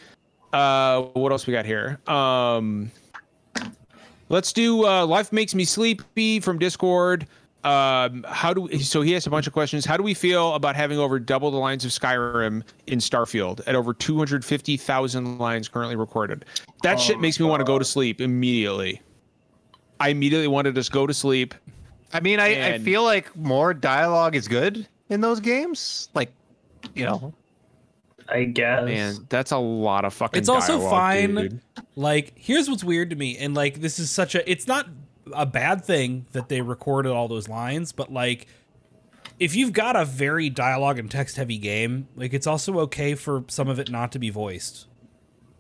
Uh, what else we got here? Um, let's do uh, "Life Makes Me Sleepy" from Discord. Um, how do we, so he has a bunch of questions. How do we feel about having over double the lines of Skyrim in Starfield at over 250,000 lines currently recorded? That shit Oh makes me want to go to sleep immediately. I immediately want to just go to sleep. I mean, I, I feel like more dialogue is good in those games. Like, you know, I guess. Man, that's a lot of fucking. It's also dialogue, fine. dude. Like, here's what's weird to me, and like, this is such a. It's not a bad thing that they recorded all those lines, but like, if you've got a very dialogue and text heavy game, like, it's also okay for some of it not to be voiced.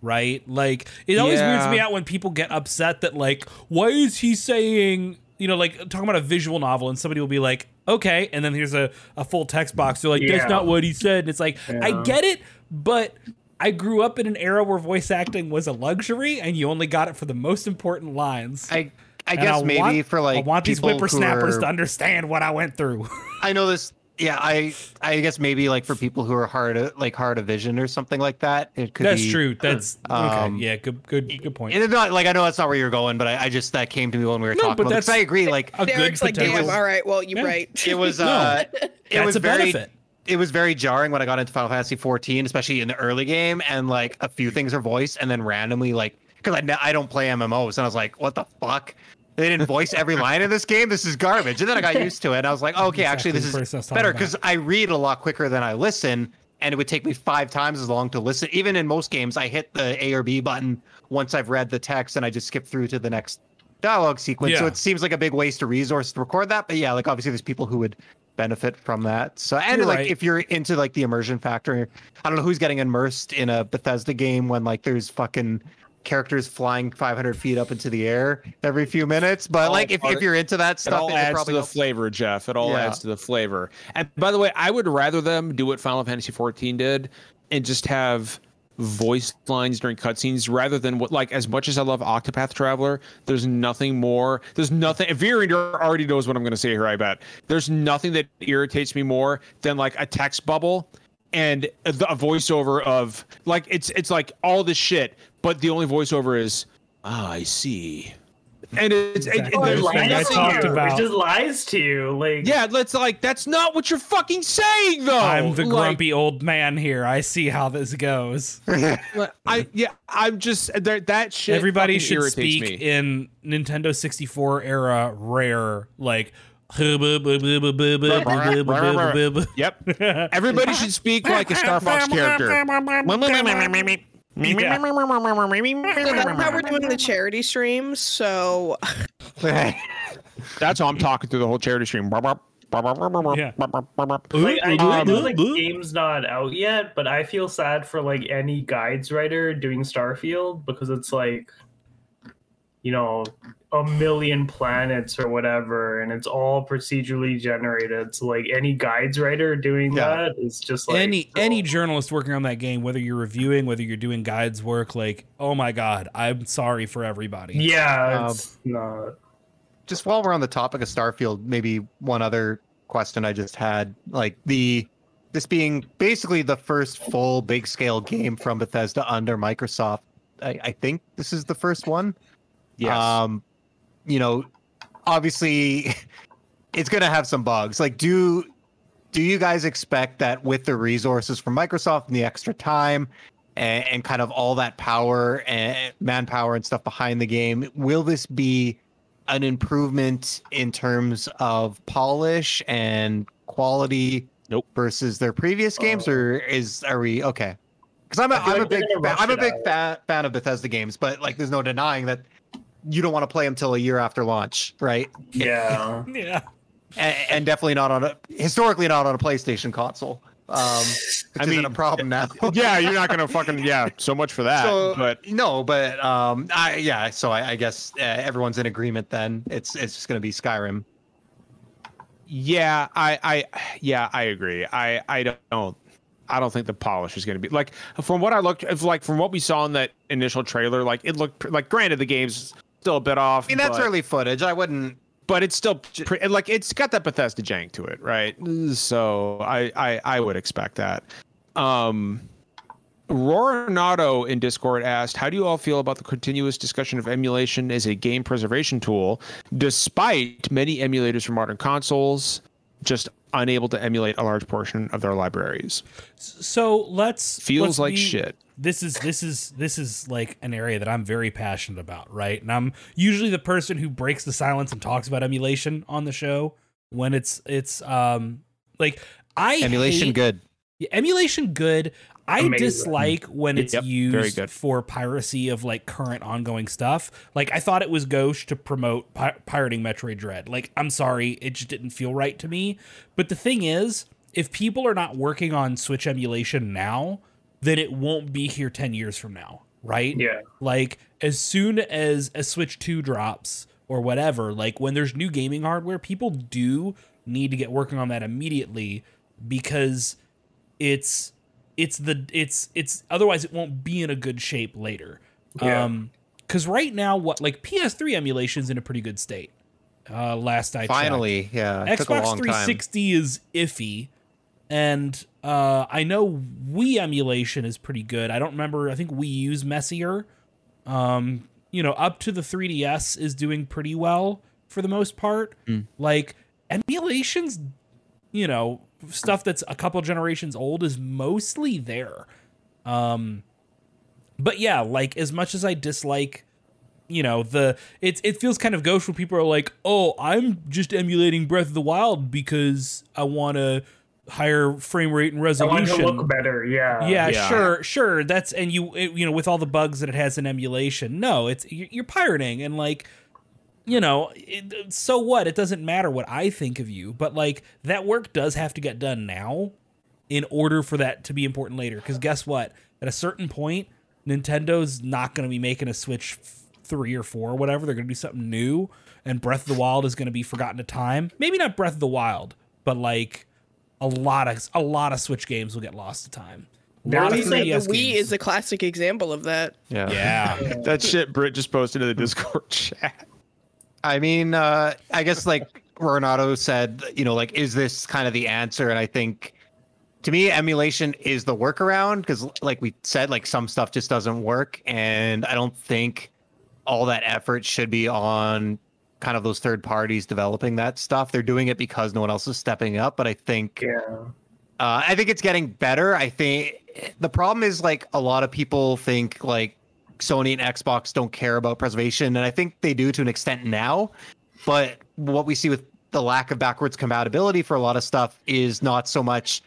Right? Like, it always weirds me out when people get upset that, like, why is he saying, you know, like, talking about a visual novel, and somebody will be like, okay, and then here's a, a full text box. They're like, that's not what he said. And it's like, I get it, but I grew up in an era where voice acting was a luxury, and you only got it for the most important lines. I I And guess maybe want- for like I want these whippersnappers are- to understand what I went through. I know this. Yeah, I I guess maybe like for people who are hard of, like hard of vision or something like that, it could be That's be. true. That's Um, okay. Yeah, good, good, good point. It's not like I know that's not where you're going, but I, I just that came to me when we were No, talking but about this. that's- I agree. Like a good Derek's like, damn, all right, well, you're Yeah. right. it was No. uh it That's was a very benefit. It was very jarring when I got into Final Fantasy 14, especially in the early game, and like a few things are voiced, and then randomly like because I I don't play MMOs, and I was like, what the fuck. They didn't voice every line in this game. This is garbage. And then I got used to it. And I was like, okay, actually, this the person I was is better because I read a lot quicker than I listen, and it would take me five times as long to listen. Even in most games, I hit the A or B button once I've read the text, and I just skip through to the next dialogue sequence. So it seems like a big waste of resource to record that. But yeah, like obviously, there's people who would benefit from that. So and You're like right. if you're into like the immersion factor, I don't know who's getting immersed in a Bethesda game when like there's fucking characters flying 500 feet up into the air every few minutes. But All like if, if you're into that stuff, all it would adds to the help. flavor, Jeff. It all Yeah. adds to the flavor. And by the way, I would rather them do what Final Fantasy 14 did and just have voice lines during cutscenes rather than what like as much as I love Octopath Traveler, there's nothing more. There's nothing Virender already knows what I'm gonna say here, I bet. There's nothing that irritates me more than like a text bubble and a, a voiceover of like it's it's like all this shit, but the only voiceover is ah, I see. And it's it- Exactly. it, It there's I lies to nothing- talked you. about. It just lies to you. Like yeah, let's like that's not what you're fucking saying though. I'm the Like, grumpy old man here. I see how this goes. I yeah, I'm just there, that shit. Everybody should speak me. in Nintendo 64 era rare, like. Yep. Yep. Everybody should speak like a Star Fox character. So that's how we're doing the charity stream. So That's how I'm talking through the whole charity stream. Yeah. Like, I, I know the Um, game's not out yet, but I feel sad for like any guides writer doing Starfield because it's like you know, a million planets or whatever, and it's all procedurally generated. So like any guides writer doing Yeah. that is just like any so- any journalist working on that game, whether you're reviewing, whether you're doing guides work, like, oh my god, I'm sorry for everybody. Yeah, Um, it's not. just while we're on the topic of Starfield, maybe one other question I just had, like the this being basically the first full big scale game from Bethesda under Microsoft. I, I think this is the first one. Yes. Um, you know, obviously it's gonna have some bugs. Like, do do you guys expect that with the resources from Microsoft and the extra time and, and kind of all that power and manpower and stuff behind the game, will this be an improvement in terms of polish and quality Nope. versus their previous games, or is are we okay? Because I'm a, I feel I'm a like they're big fan, I'm a big fan, fan of Bethesda games, but like there's no denying that you don't want to play them till a year after launch, right? Yeah. Yeah. And, and definitely not on a historically not on a PlayStation console. Um, which I isn't a problem now. yeah, you're not gonna fucking yeah. So much for that. So, but no, but um, I yeah. So I, I guess uh, everyone's in agreement. Then it's it's just gonna be Skyrim. yeah, I I yeah, I agree. I I don't. I don't think the polish is going to be like from what I looked it's like from what we saw in that initial trailer. Like it looked like granted the game's still a bit off. I mean, that's but- early footage. I wouldn't. but it's still pre- like it's got that Bethesda jank to it, right? So I I, I would expect that. Um, Roronato in Discord asked, "How do you all feel about the continuous discussion of emulation as a game preservation tool, despite many emulators for modern consoles just unable to emulate a large portion of their libraries? So let's Feels let's like be- shit. This is this is this is like an area that I'm very passionate about, right? And I'm usually the person who breaks the silence and talks about emulation on the show when it's it's um like I Emulation hate- good. Yeah, emulation good. I Amazing. dislike when it's Yep, used for piracy of like current ongoing stuff. Like I thought it was gauche to promote pi- pirating Metroid Dread. Like I'm sorry, it just didn't feel right to me. But the thing is, if people are not working on Switch emulation now, then it won't be here 10 years from now, right? Yeah. Like as soon as a Switch 2 drops or whatever, like when there's new gaming hardware, people do need to get working on that immediately because it's it's the it's it's otherwise it won't be in a good shape later. Yeah. Um cuz right now what like PS3 emulation's in a pretty good state. Uh last I checked. Finally, yeah. Took a Xbox long time. 360 is iffy, and uh, I know Wii emulation is pretty good. I don't remember. I think Wii U's messier. Um, you know, up to the 3DS is doing pretty well for the most part. Mm. Like emulations, you know, stuff that's a couple generations old is mostly there. Um, but yeah, like as much as I dislike you know the it it feels kind of gauche when people are like, "Oh, I'm just emulating Breath of the Wild because I want to higher frame rate and I want resolution." to look better. Yeah. yeah, Yeah. sure, sure. That's and you it, you know with all the bugs that it has in emulation. No, it's you're, you're pirating and like you know, it, so what? It doesn't matter what I think of you, but like that work does have to get done now in order for that to be important later. Because guess what? At a certain point, Nintendo's not going to be making a Switch f- three or four or whatever. They're going to do something new, and Breath of the Wild is going to be forgotten to time. Maybe not Breath of the Wild, but like a lot of a lot of Switch games will get lost to time. A There lot The like, 3DS Wii is a classic example of that. Yeah. yeah. That shit Britt just posted in the Discord chat. I mean, uh, I guess like Renato said, you know, like, is this kind of the answer? And I think to me, emulation is the workaround because, like we said, like some stuff just doesn't work. And I don't think all that effort should be on kind of those third parties developing that stuff. They're doing it because no one else is stepping up. But I think Yeah. uh, I think it's getting better. I think the problem is like a lot of people think like Sony and Xbox don't care about preservation, and I think they do to an extent now. But what we see with the lack of backwards compatibility for a lot of stuff is not so much.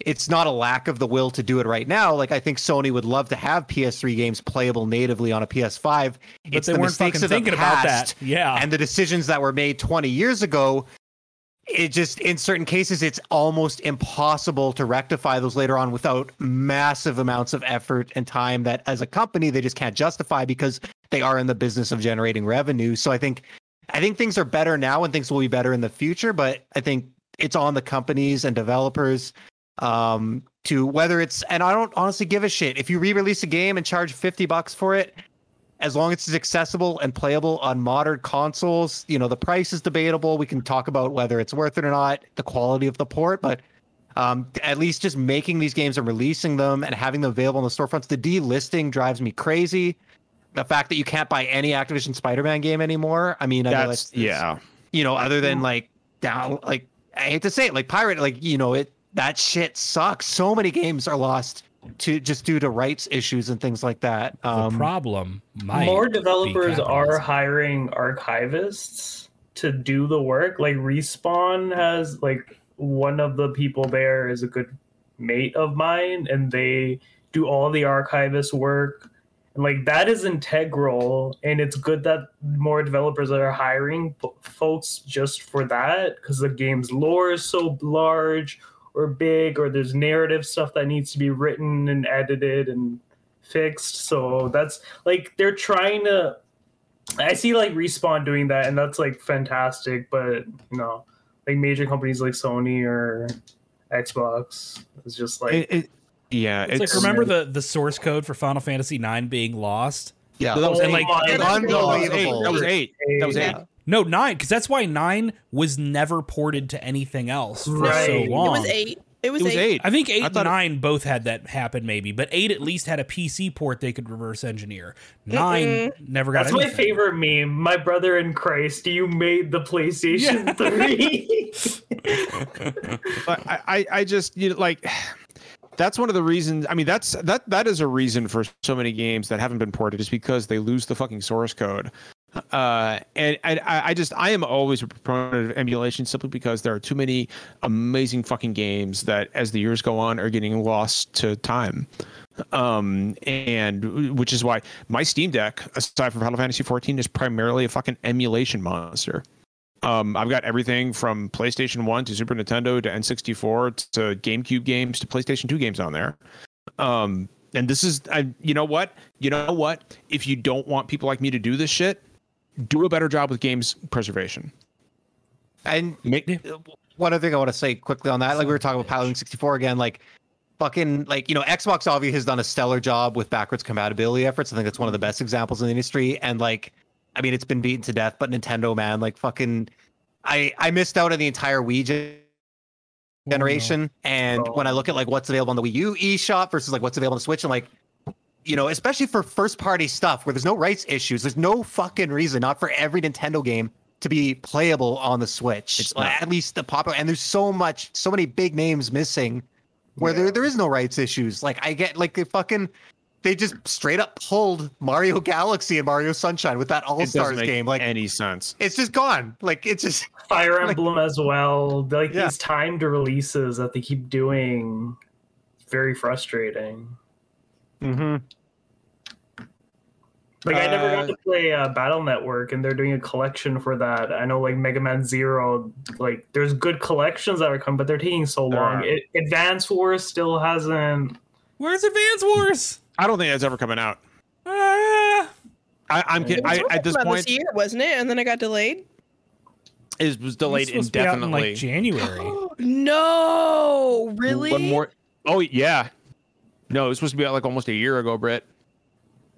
It's not a lack of the will to do it right now. Like I think Sony would love to have PS3 games playable natively on a PS5. But it's they the weren't mistakes fucking of the thinking about that. Yeah. and the decisions that were made 20 years ago it just in certain cases it's almost impossible to rectify those later on without massive amounts of effort and time that as a company they just can't justify because they are in the business of generating revenue. So I think I think things are better now and things will be better in the future, but I think it's on the companies and developers um to whether it's and I don't honestly give a shit if you re-release a game and charge 50 bucks for it as long as it's accessible and playable on modern consoles, you know, the price is debatable. We can talk about whether it's worth it or not, the quality of the port, but um, at least just making these games and releasing them and having them available in the storefronts. The delisting drives me crazy. The fact that you can't buy any Activision Spider-Man game anymore. I mean, I know That's that's yeah. you know, other than like down, like I hate to say it, like pirate, like you know, it that shit sucks. So many games are lost to just due to rights issues and things like that. the Um, problem might More be developers are hiring archivists to do the work. Like Respawn has like one of the people there is a good mate of mine, and they do all the archivist work. And like that is integral, and it's good that more developers are hiring p- folks just for that because the game's lore is so large or big, or there's narrative stuff that needs to be written and edited and fixed. So that's like they're trying to. I see like respawn doing that, and that's like fantastic. But you know, like major companies like Sony or Xbox, it's just like It, it, yeah, It's, like remember the the source code for Final Fantasy IX being lost? yeah, that was and, eight. like, that was eight. unbelievable. That was eight. That was eight. Yeah. No, nine, because that's why nine was never ported to anything else for Right. so It long. It was eight. It was, It was eight. eight. I think eight I and thought it- nine both had that happen, maybe, but eight at least had a PC port they could reverse engineer. 9 never got. That's my favorite meme. My brother in Christ, you made the PlayStation 3. But I, I, I just you know like that's one of the reasons. I mean, that's that that is a reason for so many games that haven't been ported is because they lose the fucking source code. Uh, and, and I, I just I am always a proponent of emulation simply because there are too many amazing fucking games that as the years go on are getting lost to time. Um, and which is why my Steam Deck, aside from Final Fantasy 14, is primarily a fucking emulation monster. Um, I've got everything from PlayStation 1 to Super Nintendo to N64 to GameCube games to PlayStation 2 games on there. Um, and this is, I, you know what? You know what? If you don't want people like me to do this shit, do a better job with games preservation. and Make, one other thing I want to say quickly on that, like we were talking about Pilotwings 64 again, like fucking like you know Xbox obviously has done a stellar job with backwards compatibility efforts. I think that's one of the best examples in the industry. And like, I mean, it's been beaten to death, but Nintendo, man, like fucking, I I missed out on the entire Wii gen- oh, generation. And Oh. when I look at like what's available on the Wii U eShop versus like what's available on the Switch, and like. You know, especially for first party stuff where there's no rights issues, there's no fucking reason, not for every Nintendo game, to be playable on the Switch. It's not. At least the popular, and there's so much, so many big names missing, where there there is no rights issues. Like I get, like they fucking, they just straight up pulled Mario Galaxy and Mario Sunshine with that All Stars game. Like any sense. it's just gone. Like it's just Fire Like- Emblem as well. Like Yeah. these timed releases that they keep doing, very frustrating. Mm-hmm. Like I never Uh, got to play uh, Battle Network, and they're doing a collection for that. I know, like Mega Man Zero, like there's good collections that are coming, but they're taking so long. are. It, Advance Wars still hasn't. Where's Advance Wars? I don't think that's ever coming out. Ah, I, I'm It kidding. was I, supposed at to this come out point, this year, wasn't it? And then it got delayed. it was delayed it's supposed to be out in, indefinitely. like January. no, really? One more. Oh yeah. No, it was supposed to be out like almost a year ago, Brett.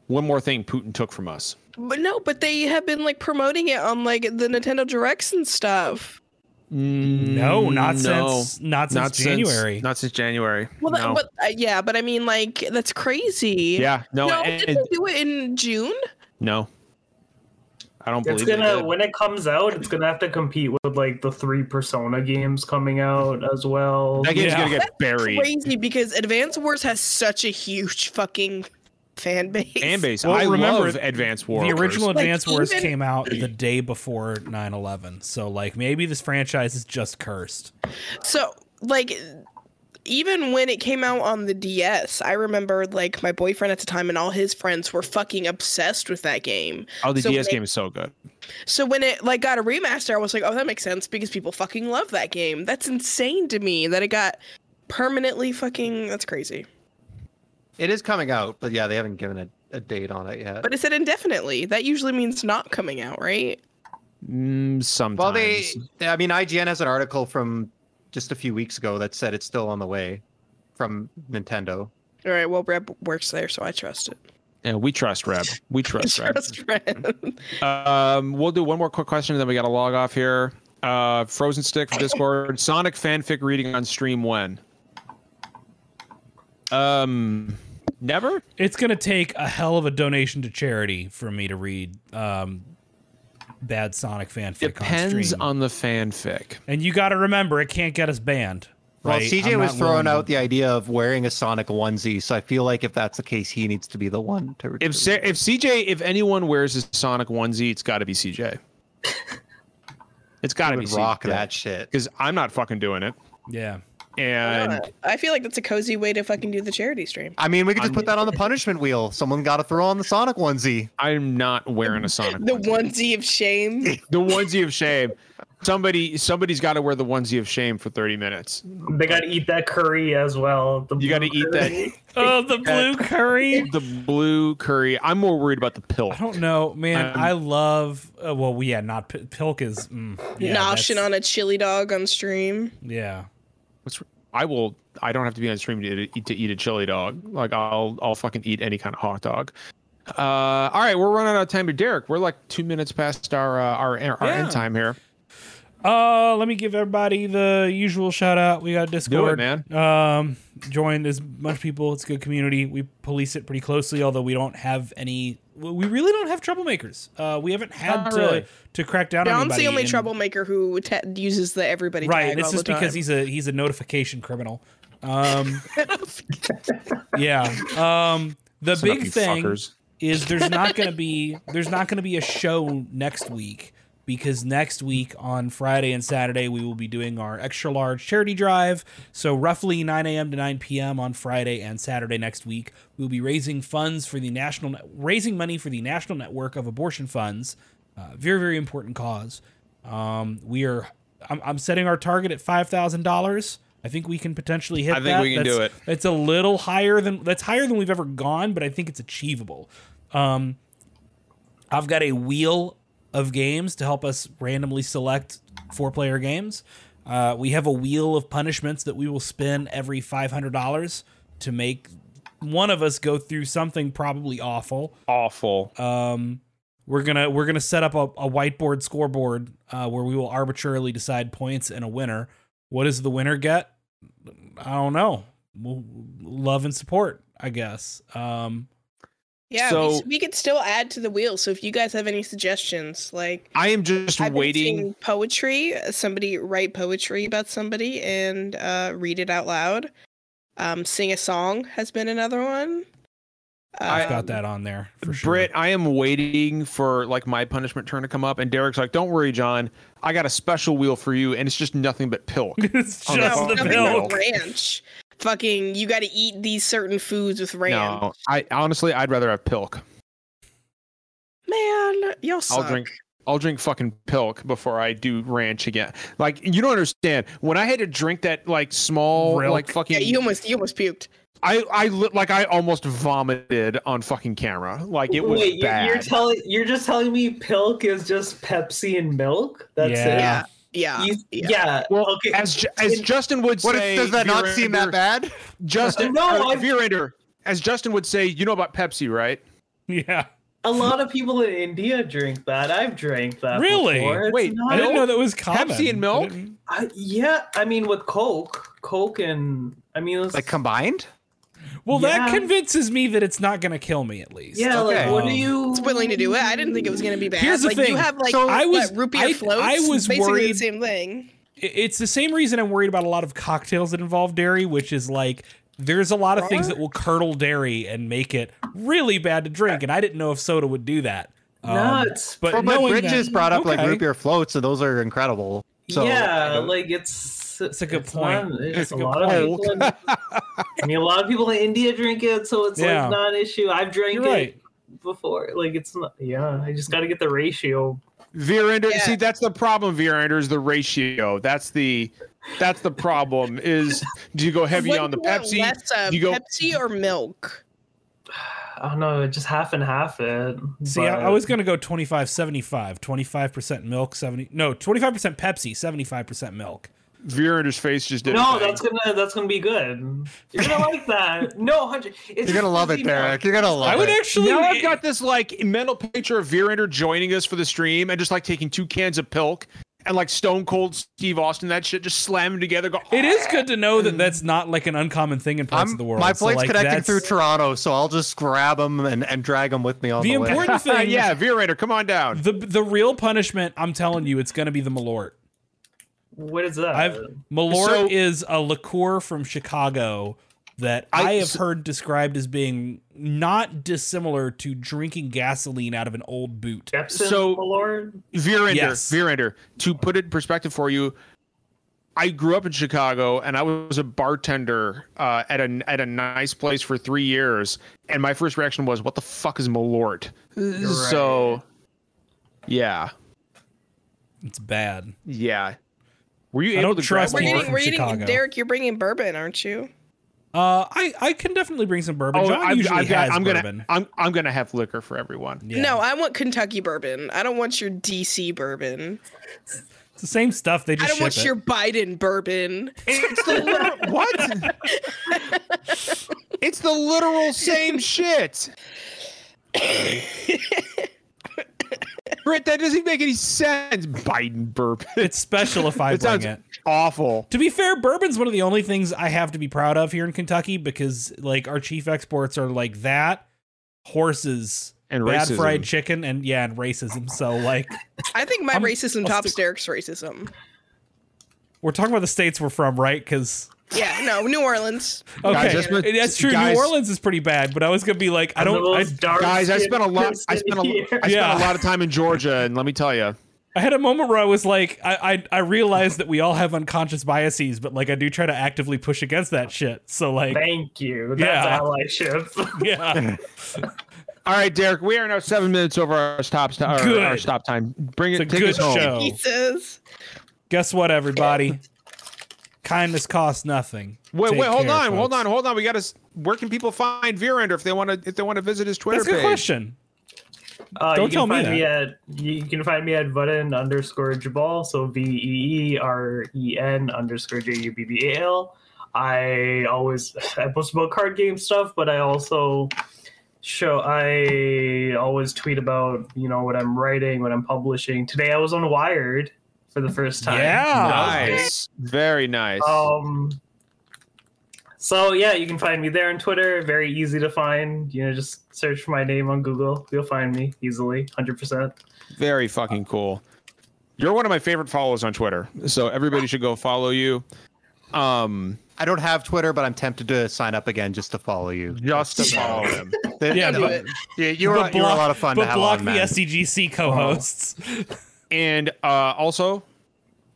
One more thing Putin took from us. But no, but they have been like promoting it on like the Nintendo Directs and stuff. No, not No. since not since not January. Since, not since January. Well, no. but uh, yeah, but I mean, like that's crazy. yeah, no, No, and- did they do it in June? no. I don't It's believe they gonna did. when it comes out, it's gonna have to compete with like the three Persona games coming out as well. That game's Yeah. gonna get buried. Crazy because Advance Wars has such a huge fucking fan base. Fan base. Well, I remember, love Advance Wars. The original Like, Advance Wars even- came out the day before 9/11. So like maybe this franchise is just cursed. So, like, even when it came out on the DS, I remember like my boyfriend at the time and all his friends were fucking obsessed with that game. Oh, the So DS they- game is so good. So when it like got a remaster, I was like, oh, that makes sense because people fucking love that game. That's insane to me that it got permanently fucking. That's crazy. It is coming out, but yeah, they haven't given a, a date on it yet. But it said indefinitely. That usually means not coming out, right? Mm, sometimes. well, they, I mean, IGN has an article from just a few weeks ago that said it's still on the way from Nintendo. All right. Well, Reb works there, so I trust it. yeah, we trust Reb. We trust Reb. Trust Reb. Um, we'll do one more quick question, and then we got to log off here. Uh, Frozen Stick from Discord. Sonic fanfic reading on stream when? Um, never. It's gonna take a hell of a donation to charity for me to read um, bad Sonic fanfic on Depends stream. on the fanfic. and you got to remember, it can't get us banned. Well, right? CJ I'm was throwing willing to- out the idea of wearing a Sonic onesie, so I feel like if that's the case, he needs to be the one to. If Sa- if CJ, if anyone wears a Sonic onesie, it's got to be CJ. It's got to be rock CJ. that shit. because I'm not fucking doing it. Yeah. And Uh, I feel like that's a cozy way to fucking do the charity stream. I mean, we could just I'm- put that on the punishment wheel. Someone got to throw on the Sonic onesie. I'm not wearing a Sonic. The onesie. onesie of shame. the onesie of shame. Somebody, somebody's got to wear the onesie of shame for 30 minutes. They got to eat that curry as well. The You got to eat that. curry. Oh, the blue curry. the blue curry. I'm more worried about the pill. I don't know, man. Um, I love. Uh, well, we yeah, not P- Pilk is. Mm, yeah, Noshing on a chili dog on stream. Yeah. What's, I will. I don't have to be on stream to eat to eat a chili dog. Like I'll I'll fucking eat any kind of hot dog. Uh, all right, we're running out of time here, Derek. We're like two minutes past our uh, our our Yeah. end time here. Uh, let me give everybody the usual shout out. We got Discord. it, man. Um, join as much people. It's a good community. We police it pretty closely, although we don't have any. We really don't have troublemakers. Uh, we haven't had to really. to crack down on John's anybody. the only and- troublemaker who te- uses the everybody Right, tag and it's all just the because time. he's a he's a notification criminal. Um, yeah. Um, the Listen big thing fuckers. is there's not going to be there's not going to be a show next week because next week on Friday and Saturday we will be doing our extra large charity drive. So roughly 9 a.m. to 9 p.m. on Friday and Saturday next week, we'll be raising funds for the national raising money for the National Network of Abortion Funds. Uh, very very important cause. Um, we are I'm, I'm setting our target at five thousand dollars. I think we can potentially hit I think that. we can do That's- it. It's a little higher than that's higher than we've ever gone, but I think it's achievable. Um, I've got a wheel of games to help us randomly select four player games. Uh, we have a wheel of punishments that we will spin every five hundred dollars to make one of us go through something probably awful. Awful. Um, we're gonna we're gonna set up a, a whiteboard scoreboard uh, where we will arbitrarily decide points and a winner. What does the winner get? I don't know. Love and support, I guess. Um, yeah, So- we, we could still add to the wheel. So if you guys have any suggestions, like I am just I've been waiting. seeing poetry, somebody write poetry about somebody and uh, read it out loud. Um, sing a song has been another one. I've Um, got that on there for sure. Britt, I am waiting for like my punishment turn to come up, and Derek's like, "Don't worry, John. I got a special wheel for you, and it's just nothing but pilk." it's just no, the nothing bill. but ranch. Fucking, you got to eat these certain foods with ranch. no, I honestly, I'd rather have pilk. Man, y'all suck. I'll drink. I'll drink fucking pilk before I do ranch again. Like you don't understand. When I had to drink that like small Rilk. like fucking, Yeah, you almost you almost puked. I I li- like I almost vomited on fucking camera. Like it was Wait, you- bad. you're telling you're just telling me Pilk is just Pepsi and milk? That's Yeah. it. Yeah, yeah, You- yeah. yeah. well, okay. as Ju- as Justin would What say, if, does that not Virender- seem that bad? Justin, No, uh, no, I've- Virender, as Justin would say, you know about Pepsi, right? Yeah. a lot of people in India drink that. I've drank that. Really? before. Wait, not- I didn't know that was common. Pepsi and milk? I I, yeah, I mean with Coke, Coke and I mean it's, Like combined? Well, that convinces me that it's not going to kill me at least. yeah, Okay. like what Um, do you? It's willing to do it. I didn't think it was gonna be bad. Here's the like thing. you have like So I was- what, root I- floats. I was basically worried- the same thing. It's the same reason I'm worried about a lot of cocktails that involve dairy, which is like there's a lot of things that will curdle dairy and make it really bad to drink, and I didn't know if soda would do that. Um, Nuts. But Well, but Bridges that- brought up like okay. root beer floats, and those are incredible. So, yeah, like it's That's a good it's point. Not, it's That's a a good lot of point. people. In, I mean, a lot of people in India drink it, so it's Yeah. like not an issue. I've drank You're it right. before. Like it's not. Yeah, I just got to get the ratio. Virender, Yeah. see that's the problem. Virender is the ratio. That's the that's the problem. Is do you go heavy What on the do you want Pepsi? Less, uh, Do you go Pepsi or milk? I don't know, just half and half it. See, I, I was gonna go 25 75, 25% milk, 70 no, 25% Pepsi, 75% milk. Virender's face just did. No, thing. that's gonna that's gonna be good. You're gonna like that. No, hundred. You're gonna love it, Derek. You're gonna love it. I would it. actually Now I've got this like mental picture of Virender joining us for the stream and just like taking two cans of Pilk and like Stone Cold Steve Austin that shit just slamming together. Go. It is ah! good to know that that's not like an uncommon thing in parts I'm, of the world. my So, flight's like, connecting that's- through Toronto, so I'll just grab them and, and drag them with me on The way. the, way. important thing, yeah, Virender, come on down. the the real punishment. I'm telling you, it's gonna be the Malort. What is that? I've Malort So- is a liqueur from Chicago that I, I- have so- heard described as being not dissimilar to drinking gasoline out of an old boot. Epsom so- Lord. Virender, Yes. Virender. To put it in perspective for you, I grew up in Chicago and I was a bartender uh, at a at a nice place for three years. And my first reaction was, "What the fuck is Malort?" So, yeah, It's bad. yeah. Were you I able don't to trust grab We're Malort one? getting, from we're getting, Chicago. Derek, you're bringing bourbon, aren't you? Uh, I I can definitely bring some bourbon. Oh, John I've, usually I've got, has I'm bourbon. gonna, I'm, I'm gonna have liquor for everyone. Yeah. No, I want Kentucky bourbon. I don't want your DC bourbon. it's the same stuff. They just. I don't ship want it. your Biden bourbon. It's the literal, what? it's the literal same shit. Britt, that doesn't make any sense. Biden bourbon. It's special if I It bring it. awful. To be fair, bourbon's one of the only things I have to be proud of here in Kentucky because like our chief exports are like that, horses, And bad racism. fried chicken, and yeah, and racism. So like I think my I'm- racism I'll tops stick- Derek's racism. we're talking about the states we're from, right? Because Yeah, no, New Orleans. okay, Guys, I spent- that's true. guys- New Orleans is pretty bad, but I was gonna be like, I don't. I, dark Guys, I spent a lot. I spent a, spent Yeah. a lot of time in Georgia, and let me tell you, I had a moment where I was like, I, I I realized that we all have unconscious biases, but like I do try to actively push against that shit. So like, Thank you. That's Yeah. allyship. yeah, all right, Derek, we are now seven minutes over our stop st- our, Good. our stop time. Bring it, It's a take good us home. show. He says. guess what, everybody? Kindness costs nothing. Wait, Take wait, hold care, on, hold on, hold on. We got to. Where can people find Virender if they want to? If they want to visit his Twitter That's a good page? question. Uh, Don't you can tell me find me, at you can find me at Veeren underscore Jubbal, so V E E R E N underscore J U B B A L. I always I post about card game stuff, but I also show I always tweet about you know what I'm writing, what I'm publishing. Today I was on Wired for the first time. Yeah. That. Nice, very nice. Um. So yeah, you can find me there on Twitter. Very easy to find. You know, just search for my name on Google. You'll find me easily, hundred percent. Very fucking cool. You're one of my favorite followers on Twitter, so everybody should go follow you. Um, I don't have Twitter, but I'm tempted to sign up again just to follow you. just to follow him. Yeah, but- yeah, you were, But you were a lot of fun to But have block on, the man. SCGC co-hosts. And uh, also,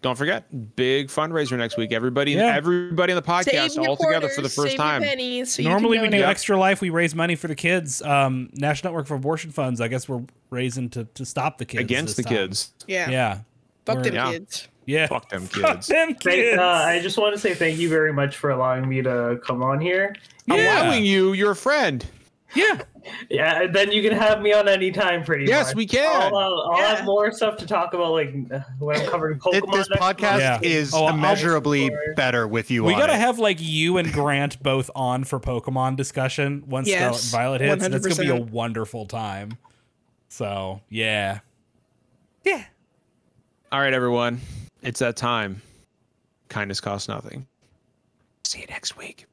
don't forget, big fundraiser next week. Everybody, Yeah. everybody in the podcast Save your all together for the first time. pennies so Normally we do donate. Extra Life. We raise money for the kids. Um, National Network for Abortion Funds. I guess we're raising to to stop the kids against the time. kids. Yeah. Yeah, Fuck We're- them Yeah. kids. yeah. Fuck them kids. Fuck kids. them Thank, kids. uh, I just want to say thank you very much for allowing me to come on here. yeah. Allowing you, your friend. Yeah. Yeah, then you can have me on anytime, pretty much. Yes, much. we can. I'll, uh, I'll Yeah. have more stuff to talk about, like uh, when I'm covering It- Pokemon. this podcast. Yeah. is Oh, immeasurably I'll- better with you We on gotta it. have like you and Grant both on for Pokemon discussion once Yes, Scarlet and Violet hits. That's gonna be a wonderful time. So yeah, yeah. All right, everyone. It's that time. Kindness costs nothing. See you next week.